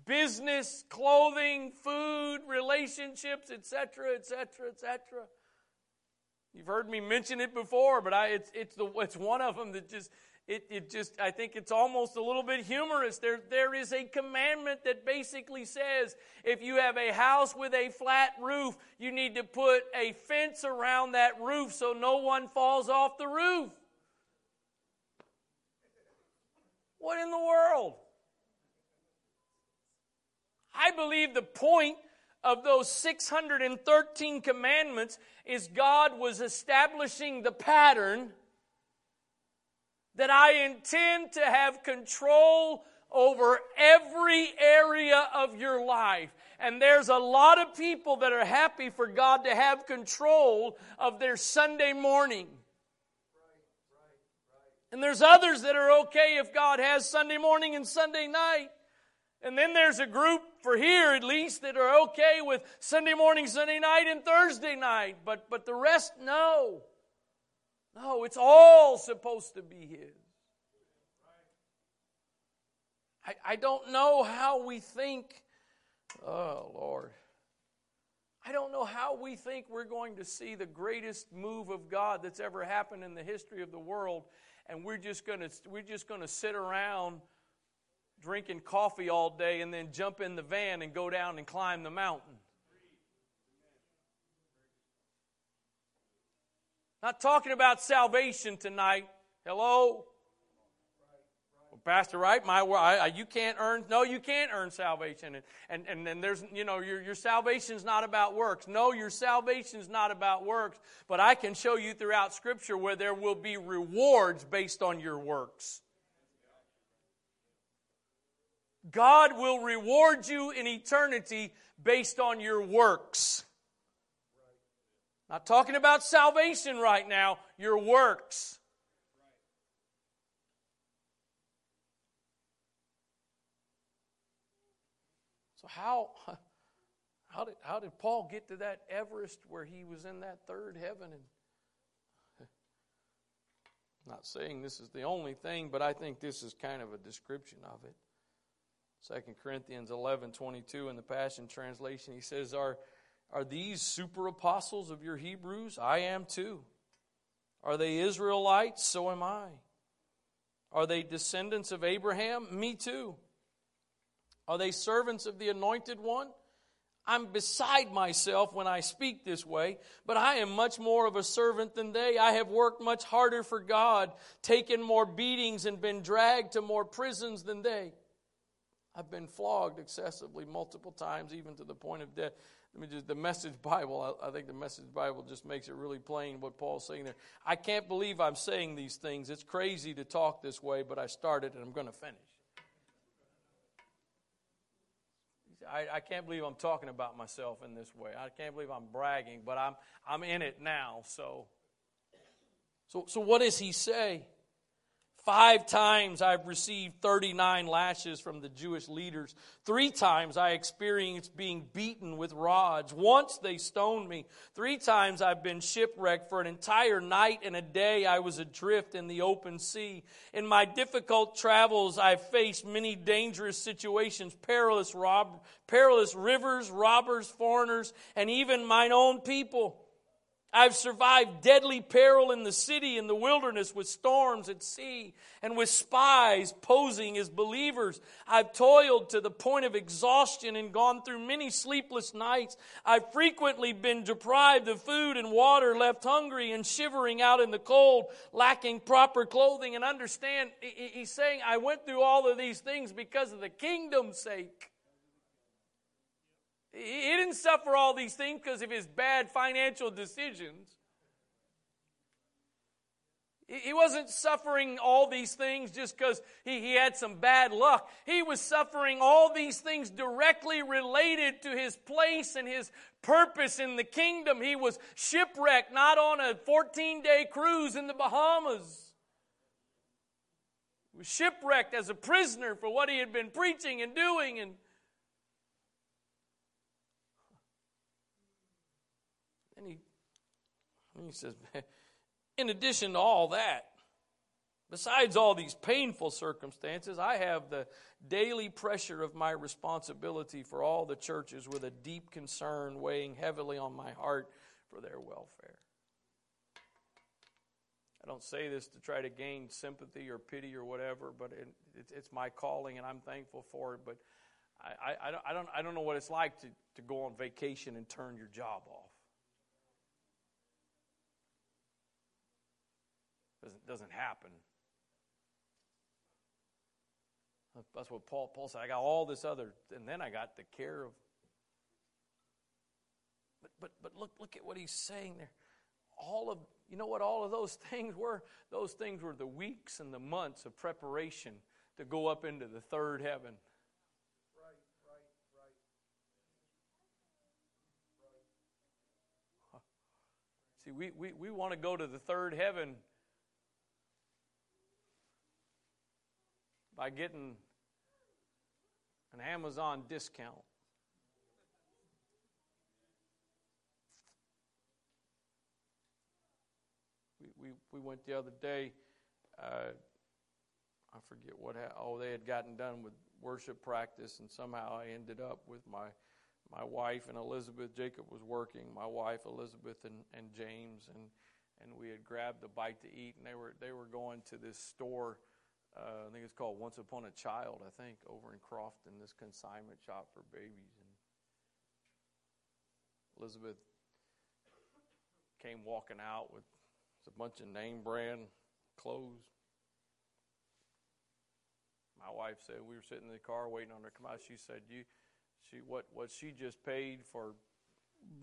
Speaker 1: business, clothing, food, relationships, etc., etc., etc. You've heard me mention it before, but I, it's, it's, the, it's one of them that just, it, it just, I think it's almost a little bit humorous. There, there is a commandment that basically says if you have a house with a flat roof, you need to put a fence around that roof so no one falls off the roof. What in the world? I believe the point of those 613 commandments is God was establishing the pattern that I intend to have control over every area of your life. And there's a lot of people that are happy for God to have control of their Sunday morning. And there's others that are okay if God has Sunday morning and Sunday night. And then there's a group for here at least that are okay with Sunday morning, Sunday night, and Thursday night. But but the rest, no. No, it's all supposed to be his. I, I don't know how we think. Oh Lord. I don't know how we think we're going to see the greatest move of God that's ever happened in the history of the world, and we're just going to we're just going to sit around drinking coffee all day and then jump in the van and go down and climb the mountain. Not talking about salvation tonight. Hello? Pastor Wright, my I, I, you can't earn. No, you can't earn salvation. And and and, then there's you know your your salvation's not about works. No, your salvation's not about works. But I can show you throughout Scripture where there will be rewards based on your works. God will reward you in eternity based on your works. Not talking about salvation right now, your works. how, how, did, how did Paul get to that Everest where he was in that third heaven? And not saying this is the only thing, but I think this is kind of a description of it. 2 Corinthians 11 22 in the Passion Translation, he says, Are, are these super apostles of your Hebrews? I am too. Are they Israelites? So am I. Are they descendants of Abraham? Me too. Are they servants of the anointed one? I'm beside myself when I speak this way, but I am much more of a servant than they. I have worked much harder for God, taken more beatings, and been dragged to more prisons than they. I've been flogged excessively multiple times, even to the point of death. I mean, just the Message Bible, I, I think the Message Bible just makes it really plain what Paul's saying there. I can't believe I'm saying these things. It's crazy to talk this way, but I started and I'm going to finish. I, I can't believe I'm talking about myself in this way. I can't believe I'm bragging, but I'm, I'm in it now. So, so, so what does he say? Five times I've received 39 lashes from the Jewish leaders. Three times I experienced being beaten with rods. Once they stoned me. Three times I've been shipwrecked. For an entire night and a day I was adrift in the open sea. In my difficult travels, I've faced many dangerous situations, perilous, rob- perilous rivers, robbers, foreigners, and even mine own people. I've survived deadly peril in the city, in the wilderness, with storms at sea, and with spies posing as believers. I've toiled to the point of exhaustion and gone through many sleepless nights. I've frequently been deprived of food and water, left hungry and shivering out in the cold, lacking proper clothing. And understand, he's saying, I went through all of these things because of the kingdom's sake. He didn't suffer all these things because of his bad financial decisions. He wasn't suffering all these things just because he, he had some bad luck. He was suffering all these things directly related to his place and his purpose in the kingdom. He was shipwrecked, not on a 14 day cruise in the Bahamas. He was shipwrecked as a prisoner for what he had been preaching and doing and He says, in addition to all that, besides all these painful circumstances, I have the daily pressure of my responsibility for all the churches with a deep concern weighing heavily on my heart for their welfare. I don't say this to try to gain sympathy or pity or whatever, but it, it's my calling and I'm thankful for it. But I, I, don't, I, don't, I don't know what it's like to, to go on vacation and turn your job off. doesn't, doesn't happen. That's what Paul, Paul said. I got all this other, and then I got the care of. But, but, but look, look at what he's saying there. All of, you know what all of those things were? Those things were the weeks and the months of preparation to go up into the third heaven. See, we, we, we want to go to the third heaven by getting an Amazon discount. We, we, we went the other day. Uh, I forget what. Ha- oh, they had gotten done with worship practice, and somehow I ended up with my my wife and Elizabeth. Jacob was working. My wife, Elizabeth, and, and James, and and we had grabbed a bite to eat, and they were they were going to this store uh, I think it's called Once Upon a Child, I think, over in Crofton, this consignment shop for babies. And Elizabeth came walking out with a bunch of name brand clothes. My wife said we were sitting in the car waiting on her to come out. She said, "You, she what what she just paid for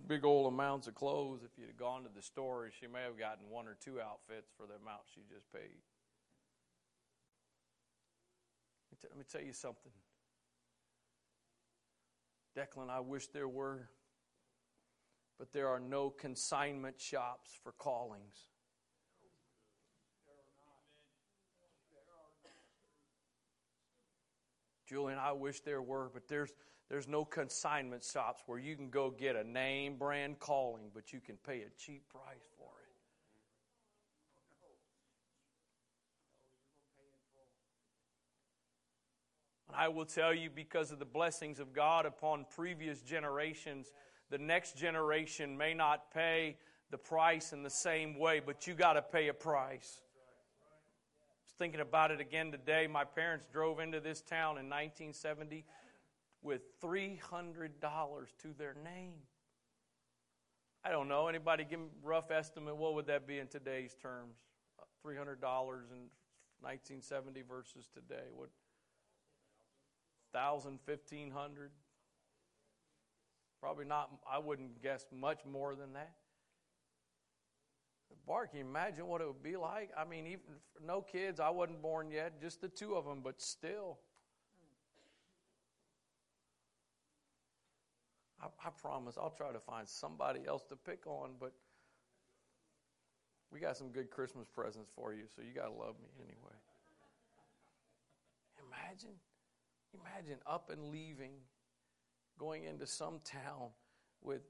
Speaker 1: big old amounts of clothes. If you'd have gone to the store, she may have gotten one or two outfits for the amount she just paid." t- let me tell you something. Declan, I wish there were, but there are no consignment shops for callings. Julian, I wish there were, but there's, there's no consignment shops where you can go get a name brand calling, but you can pay a cheap price. I will tell you, because of the blessings of God upon previous generations, the next generation may not pay the price in the same way, but you got to pay a price. I was thinking about it again today. My parents drove into this town in 1970 with $300 to their name. I don't know. Anybody give me a rough estimate? What would that be in today's terms? Uh, $300 in 1970 versus today. What 1,000, 1,500. Probably not, I wouldn't guess much more than that. Bart, can you imagine what it would be like? I mean, even no kids, I wasn't born yet, just the two of them, but still. I, I promise I'll try to find somebody else to pick on, but we got some good Christmas presents for you, so you got to love me anyway. Imagine. Imagine up and leaving, going into some town with,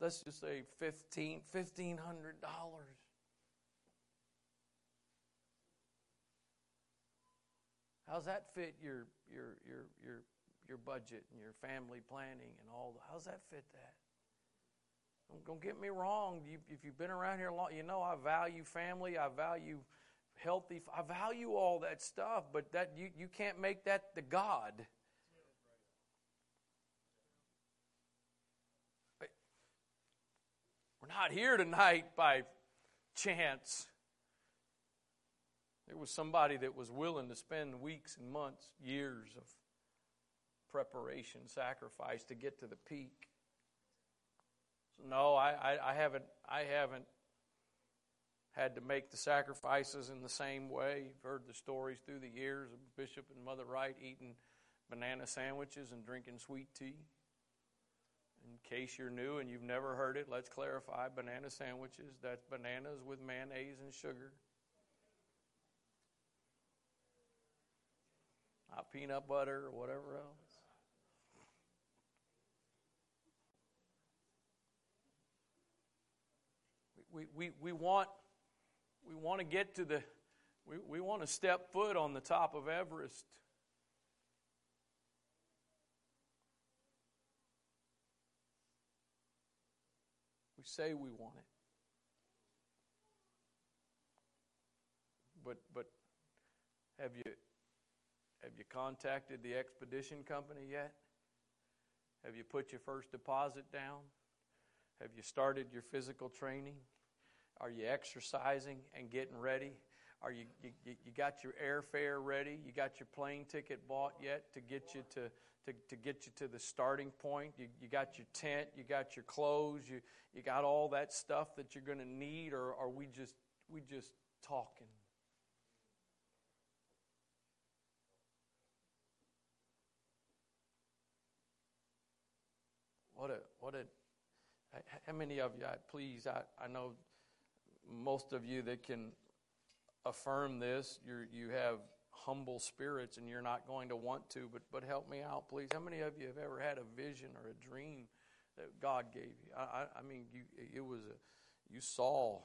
Speaker 1: let's just say, fifteen, fifteen hundred dollars. How's that fit your your your your your budget and your family planning and all? The, how's that fit that? Don't, don't get me wrong. You, if you've been around here long, you know I value family. I value healthy. I value all that stuff, but that you, you can't make that the God. We're not here tonight by chance. There was somebody that was willing to spend weeks and months, years of preparation, sacrifice to get to the peak. So no, I, I, I haven't I haven't had to make the sacrifices in the same way. You've heard the stories through the years of Bishop and Mother Wright eating banana sandwiches and drinking sweet tea. In case you're new and you've never heard it, let's clarify banana sandwiches. That's bananas with mayonnaise and sugar. Not peanut butter or whatever else. We, we, we want we want to get to the, we, we want to step foot on the top of Everest. We say we want it. But, but have you have you contacted the expedition company yet? Have you put your first deposit down? Have you started your physical training? Are you exercising and getting ready? Are you, you, you got your airfare ready? You got your plane ticket bought yet to get you to, to, to get you to the starting point? You, you got your tent, you got your clothes, you, you got all that stuff that you're going to need, or are we just, we just talking? What a, what a, how many of you, I, please, I, I know most of you that can affirm this, you you have humble spirits and you're not going to want to, but, but help me out, please. How many of you have ever had a vision or a dream that God gave you? I, I mean, you, it was a, you saw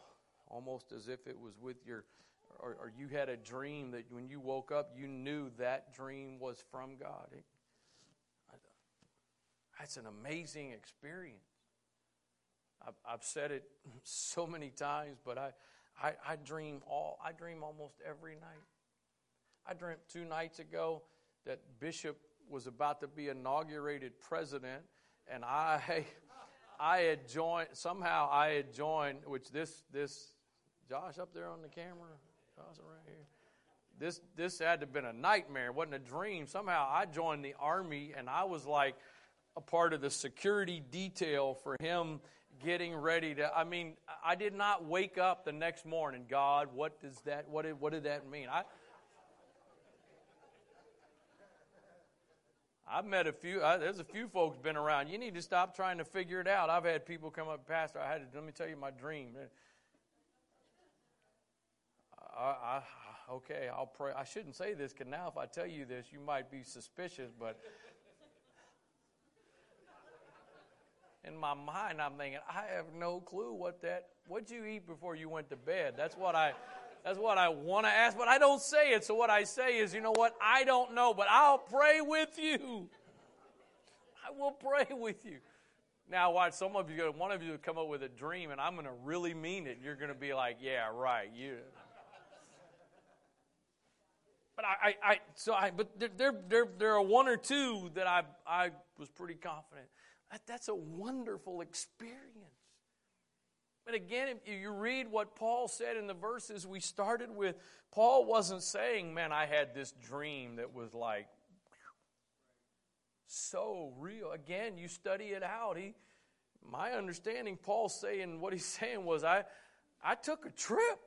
Speaker 1: almost as if it was with your, or, or, you had a dream that when you woke up, you knew that dream was from God. It, that's an amazing experience. I've, I've said it so many times, but I, I, I dream all I dream almost every night. I dreamt two nights ago that Bishop was about to be inaugurated president, and I I had joined somehow I had joined which this this Josh up there on the camera, Josh right here. This this had to have been a nightmare, it wasn't a dream. Somehow I joined the army and I was like a part of the security detail for him getting ready to i mean i did not wake up the next morning god what does that what did, what did that mean i I've met a few. there's a few folks been around. You need to stop trying to figure it out. I've had people come up, Pastor. I had to. Let me tell you my dream. Uh, I, I, okay, I'll pray. I shouldn't say this because now, if I tell you this, you might be suspicious. But in my mind, I'm thinking, I have no clue what that, what'd you eat before you went to bed? That's what I, that's what I want to ask, but I don't say it. So what I say is, you know what? I don't know, but I'll pray with you. I will pray with you. Now, watch, some of you, one of you will come up with a dream, and I'm going to really mean it. And you're going to be like, yeah, right. You. But I, I, I so I, but there, there, there are one or two that I, I was pretty confident. That, that's a wonderful experience. But again, if you read what Paul said in the verses we started with, Paul wasn't saying, Man, I had this dream that was like so real. Again, you study it out. He, my understanding, Paul's saying, what he's saying was, I, I took a trip.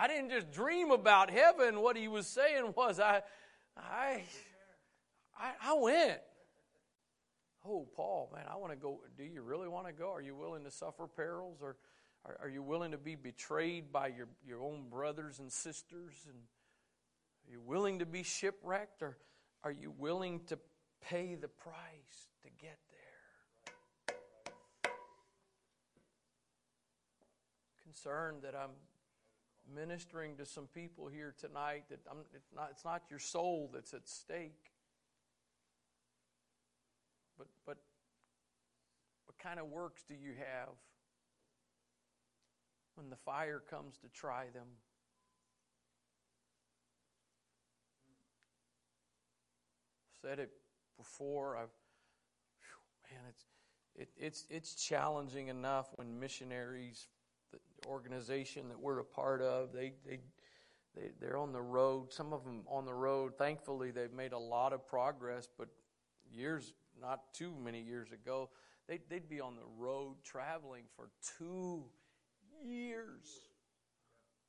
Speaker 1: I didn't just dream about heaven. What he was saying was, I, I, I, I went. Oh, Paul, man, I want to go. Do you really want to go? Are you willing to suffer perils? Or are, are you willing to be betrayed by your, your own brothers and sisters? And are you willing to be shipwrecked? Or are you willing to pay the price to get there? Concerned that I'm ministering to some people here tonight that I'm, it's, not, it's not your soul that's at stake but, but what kind of works do you have when the fire comes to try them? I've said it before. I've, man, it's, it, it's, it's challenging enough when missionaries, the organization that we're a part of, they, they, they, they're on the road. Some of them on the road. Thankfully, they've made a lot of progress, but years not too many years ago, they'd, they'd be on the road traveling for two years,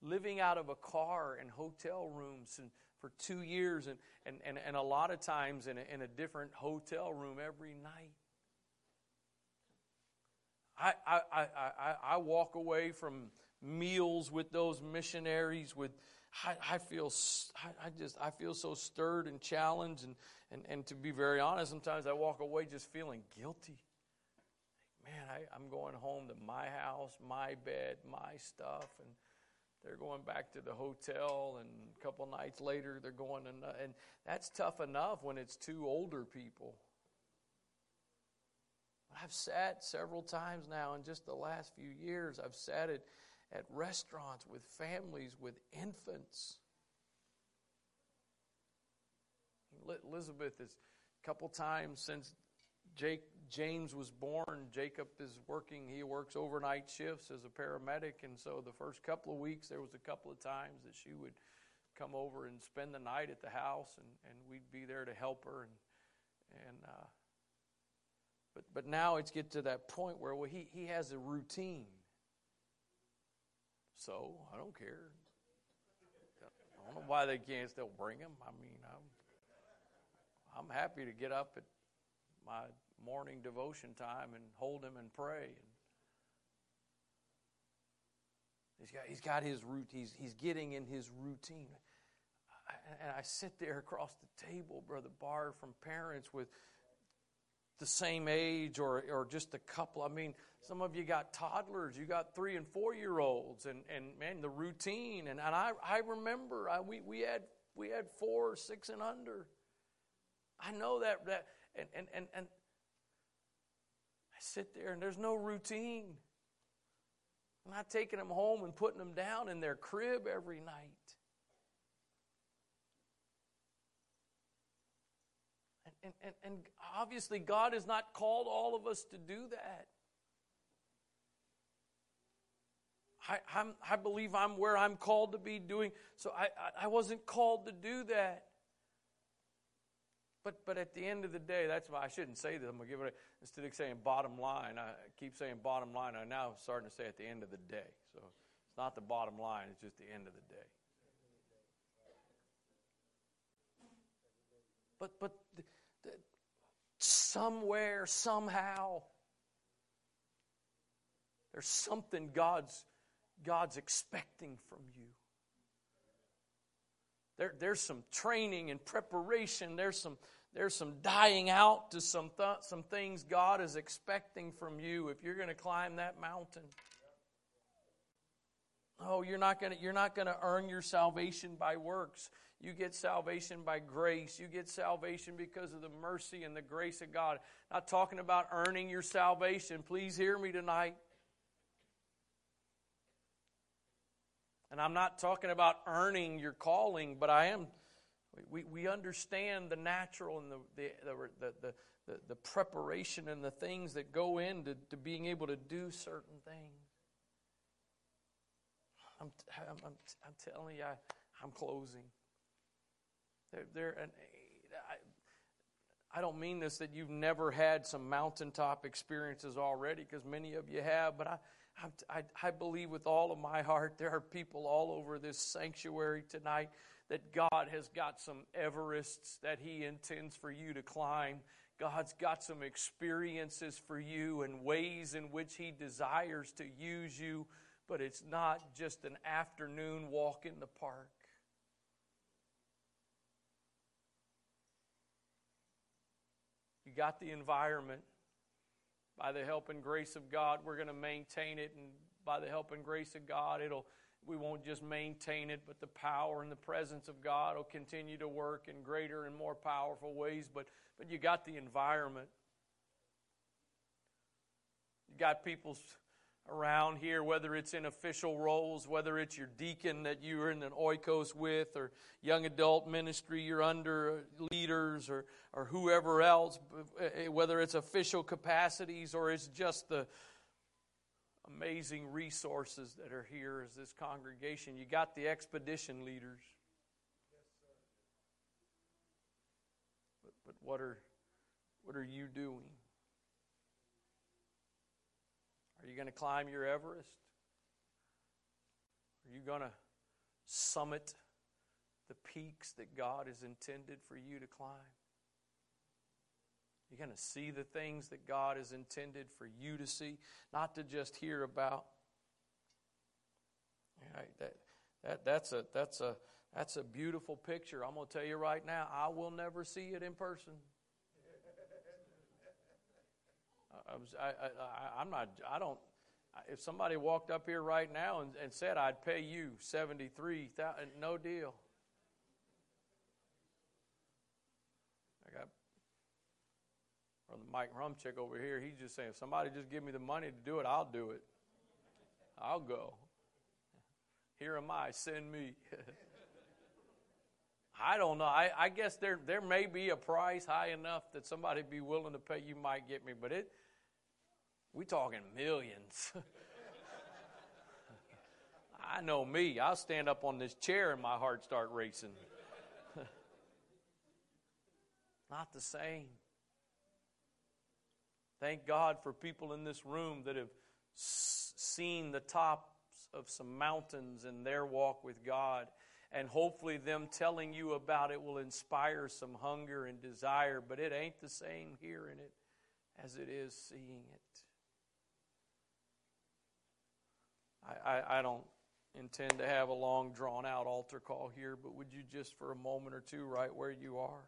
Speaker 1: living out of a car and hotel rooms and for two years, and, and, and, and a lot of times in a, in a different hotel room every night. I, I, I, I, I walk away from meals with those missionaries with I, I feel I, just I feel so stirred and challenged and, and and to be very honest, sometimes I walk away just feeling guilty. Like, man, I, I'm going home to my house, my bed, my stuff, and they're going back to the hotel and a couple nights later they're going to, and that's tough enough when it's two older people i've sat several times now in just the last few years i've sat at at restaurants with families with infants. Elizabeth is a couple times since Jake, James was born. Jacob is working, he works overnight shifts as a paramedic. And so the first couple of weeks, there was a couple of times that she would come over and spend the night at the house, and, and we'd be there to help her. And, and uh, but, but now it's get to that point where well, he, he has a routine so I don't care. I don't know why they can't still bring them. I mean, I'm, I'm happy to get up at my morning devotion time and hold him and pray. And he's got, he's got his routine. He's, he's getting in his routine. and I sit there across the table, Brother Barr, from parents with – the same age or, or just a couple. I mean, some of you got toddlers, you got three and four year olds, and, and man, the routine. And, and I, I remember I, we, we, had, we had four, six, and under. I know that, that and, and, and, and I sit there and there's no routine. I'm not taking them home and putting them down in their crib every night. And, and, and obviously, God has not called all of us to do that. I, I'm, i believe I'm where I'm called to be doing, so I, I, wasn't called to do that. But, but at the end of the day, that's why I shouldn't say this. I'm going to give it a, instead of saying bottom line, I keep saying bottom line. I'm now starting to say at the end of the day. So it's not the bottom line, it's just the end of the day. But, but somewhere, somehow. There's something God's, God's expecting from you. There, there's some training and preparation. There's some, there's some dying out to some, th- some things God is expecting from you if you're going to climb that mountain. Oh, you're not going to you're not going to earn your salvation by works. You get salvation by grace. You get salvation because of the mercy and the grace of God. Not talking about earning your salvation. Please hear me tonight. And I'm not talking about earning your calling, but I am. We, we understand the natural and the, the, the, the, the, the preparation and the things that go into to being able to do certain things. I'm, I'm, I'm, telling you, I, I'm closing. They're, they're an, I, I don't mean this that you've never had some mountaintop experiences already, because many of you have, but I, I, I believe with all of my heart there are people all over this sanctuary tonight that God has got some Everests that He intends for you to climb. God's got some experiences for you and ways in which He desires to use you, but it's not just an afternoon walk in the park. You got the environment. By the help and grace of God, we're going to maintain it, and by the help and grace of God, it'll we won't just maintain it, but the power and the presence of God will continue to work in greater and more powerful ways. But but you got the environment. You got people's around here, whether it's in official roles, whether it's your deacon that you're in an oikos with, or young adult ministry you're under, leaders, or, or whoever else, eh, eh, whether it's official capacities or it's just the amazing resources that are here as this congregation. You got the expedition leaders. But, but what are what are you doing? Are you going to climb your Everest? Are you going to summit the peaks that God has intended for you to climb? You're going to see the things that God has intended for you to see, not to just hear about. that, that, that's, a, that's, a, that's a beautiful picture. I'm going to tell you right now, I will never see it in person. I was, I, I, I'm not, I don't, if somebody walked up here right now and, and said, I'd pay you 73000 no deal. I got Brother Mike Rumchick over here. He's just saying, if somebody just give me the money to do it, I'll do it. I'll go. Here am I, send me. I don't know. I, I guess there, there may be a price high enough that somebody be willing to pay. You might get me, but it, we talking millions. I know me. I'll stand up on this chair and my heart start racing. Not the same. Thank God for people in this room that have seen the tops of some mountains in their walk with God. And hopefully, them telling you about it will inspire some hunger and desire, but it ain't the same hearing it as it is seeing it. I, I, I don't intend to have a long, drawn out altar call here, but would you just for a moment or two, right where you are?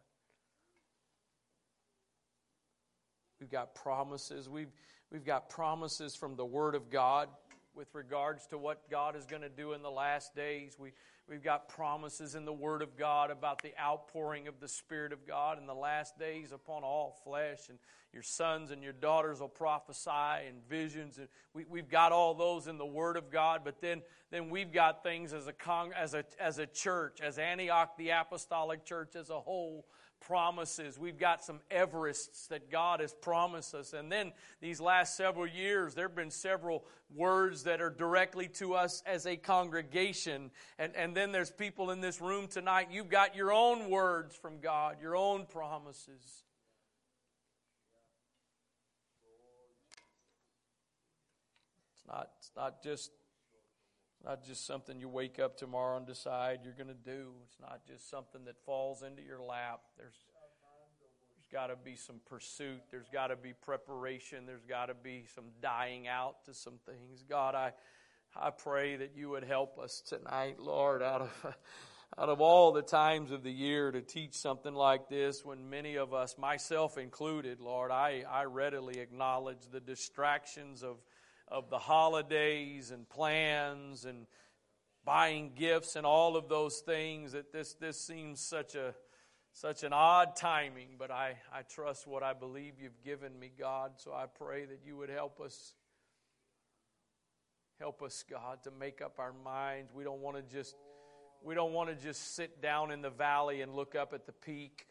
Speaker 1: We've got promises. We've, we've got promises from the Word of God with regards to what God is going to do in the last days. We, We've got promises in the Word of God about the outpouring of the Spirit of God in the last days upon all flesh, and your sons and your daughters will prophesy and visions. And we, we've got all those in the Word of God, but then, then we've got things as a, con, as, a, as a church, as Antioch, the Apostolic Church as a whole, promises. We've got some Everests that God has promised us. And then these last several years, there have been several words that are directly to us as a congregation. And, and then there's people in this room tonight. You've got your own words from God, your own promises. It's not, it's not just not just something you wake up tomorrow and decide you're going to do. It's not just something that falls into your lap. There's got to be some pursuit. There's got to be preparation. There's got to be some dying out to some things. God, I, I pray that you would help us tonight, Lord, out of, out of all the times of the year to teach something like this when many of us, myself included, Lord, I, I readily acknowledge the distractions of of the holidays and plans and buying gifts and all of those things that this, this seems such a such an odd timing, but I, I trust what I believe you've given me, God. So I pray that you would help us. Help us, God, to make up our minds. We don't want to just we don't want to just sit down in the valley and look up at the peak.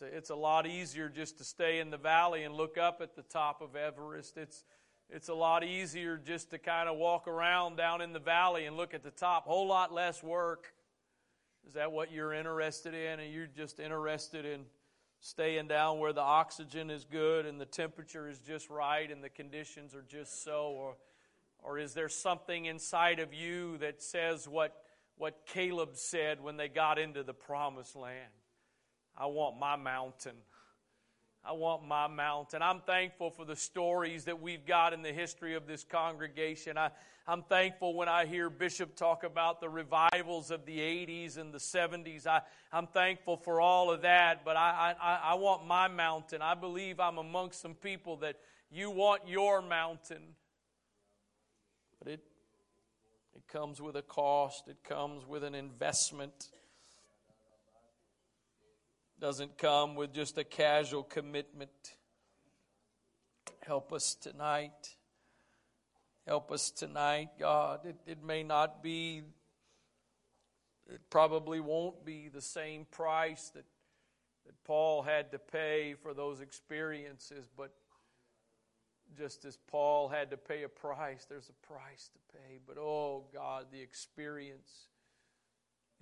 Speaker 1: It's a, it's a lot easier just to stay in the valley and look up at the top of Everest. It's, it's a lot easier just to kind of walk around down in the valley and look at the top. Whole lot less work. Is that what you're interested in? And you're just interested in staying down where the oxygen is good and the temperature is just right and the conditions are just so? Or, or is there something inside of you that says what, what Caleb said when they got into the promised land? I want my mountain. I want my mountain. I'm thankful for the stories that we've got in the history of this congregation. I, I'm thankful when I hear Bishop talk about the revivals of the 80s and the 70s. I, I'm thankful for all of that, but I, I, I want my mountain. I believe I'm amongst some people that you want your mountain. But it, it comes with a cost, it comes with an investment doesn't come with just a casual commitment. Help us tonight. Help us tonight, God. It, it may not be, it probably won't be the same price that, that Paul had to pay for those experiences, but just as Paul had to pay a price, there's a price to pay. But oh, God, the experience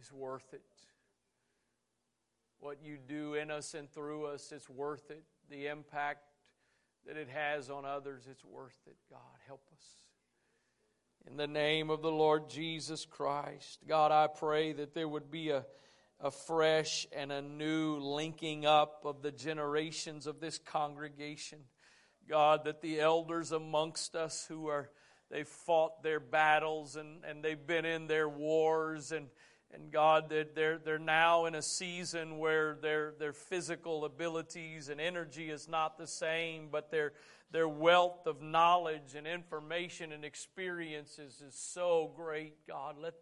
Speaker 1: is worth it what you do in us and through us, it's worth it. The impact that it has on others, it's worth it. God, help us. In the name of the Lord Jesus Christ, God, I pray that there would be a, a fresh and a new linking up of the generations of this congregation. God, that the elders amongst us who are, they have fought their battles and, and they've been in their wars and and God, they're, they're now in a season where their, their physical abilities and energy is not the same, but their, their wealth of knowledge and information and experiences is so great, God. Let,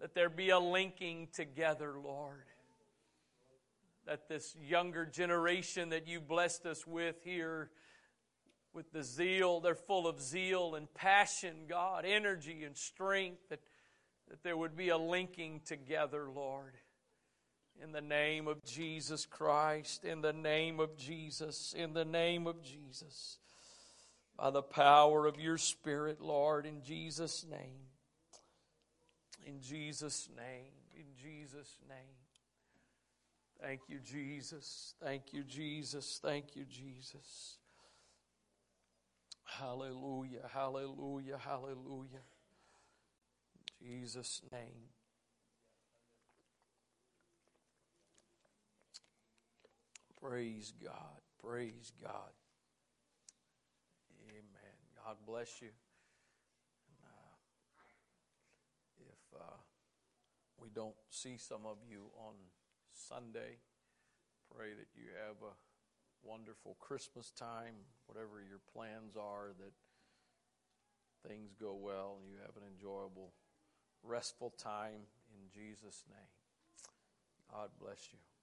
Speaker 1: let there be a linking together, Lord. That this younger generation that you blessed us with here, with the zeal, they're full of zeal and passion, God, energy and strength that that there would be a linking together, Lord. In the name of Jesus Christ, in the name of Jesus, in the name of Jesus, by the power of your Spirit, Lord, in Jesus' name, in Jesus' name, in Jesus' name. Thank you, Jesus. Thank you, Jesus. Thank you, Jesus. Hallelujah, hallelujah, hallelujah. Jesus' name. Praise God. Praise God. Amen. God bless you. And, uh, if uh, we don't see some of you on Sunday, pray that you have a wonderful Christmas time, whatever your plans are, that things go well and you have an enjoyable restful time in Jesus' name. God bless you.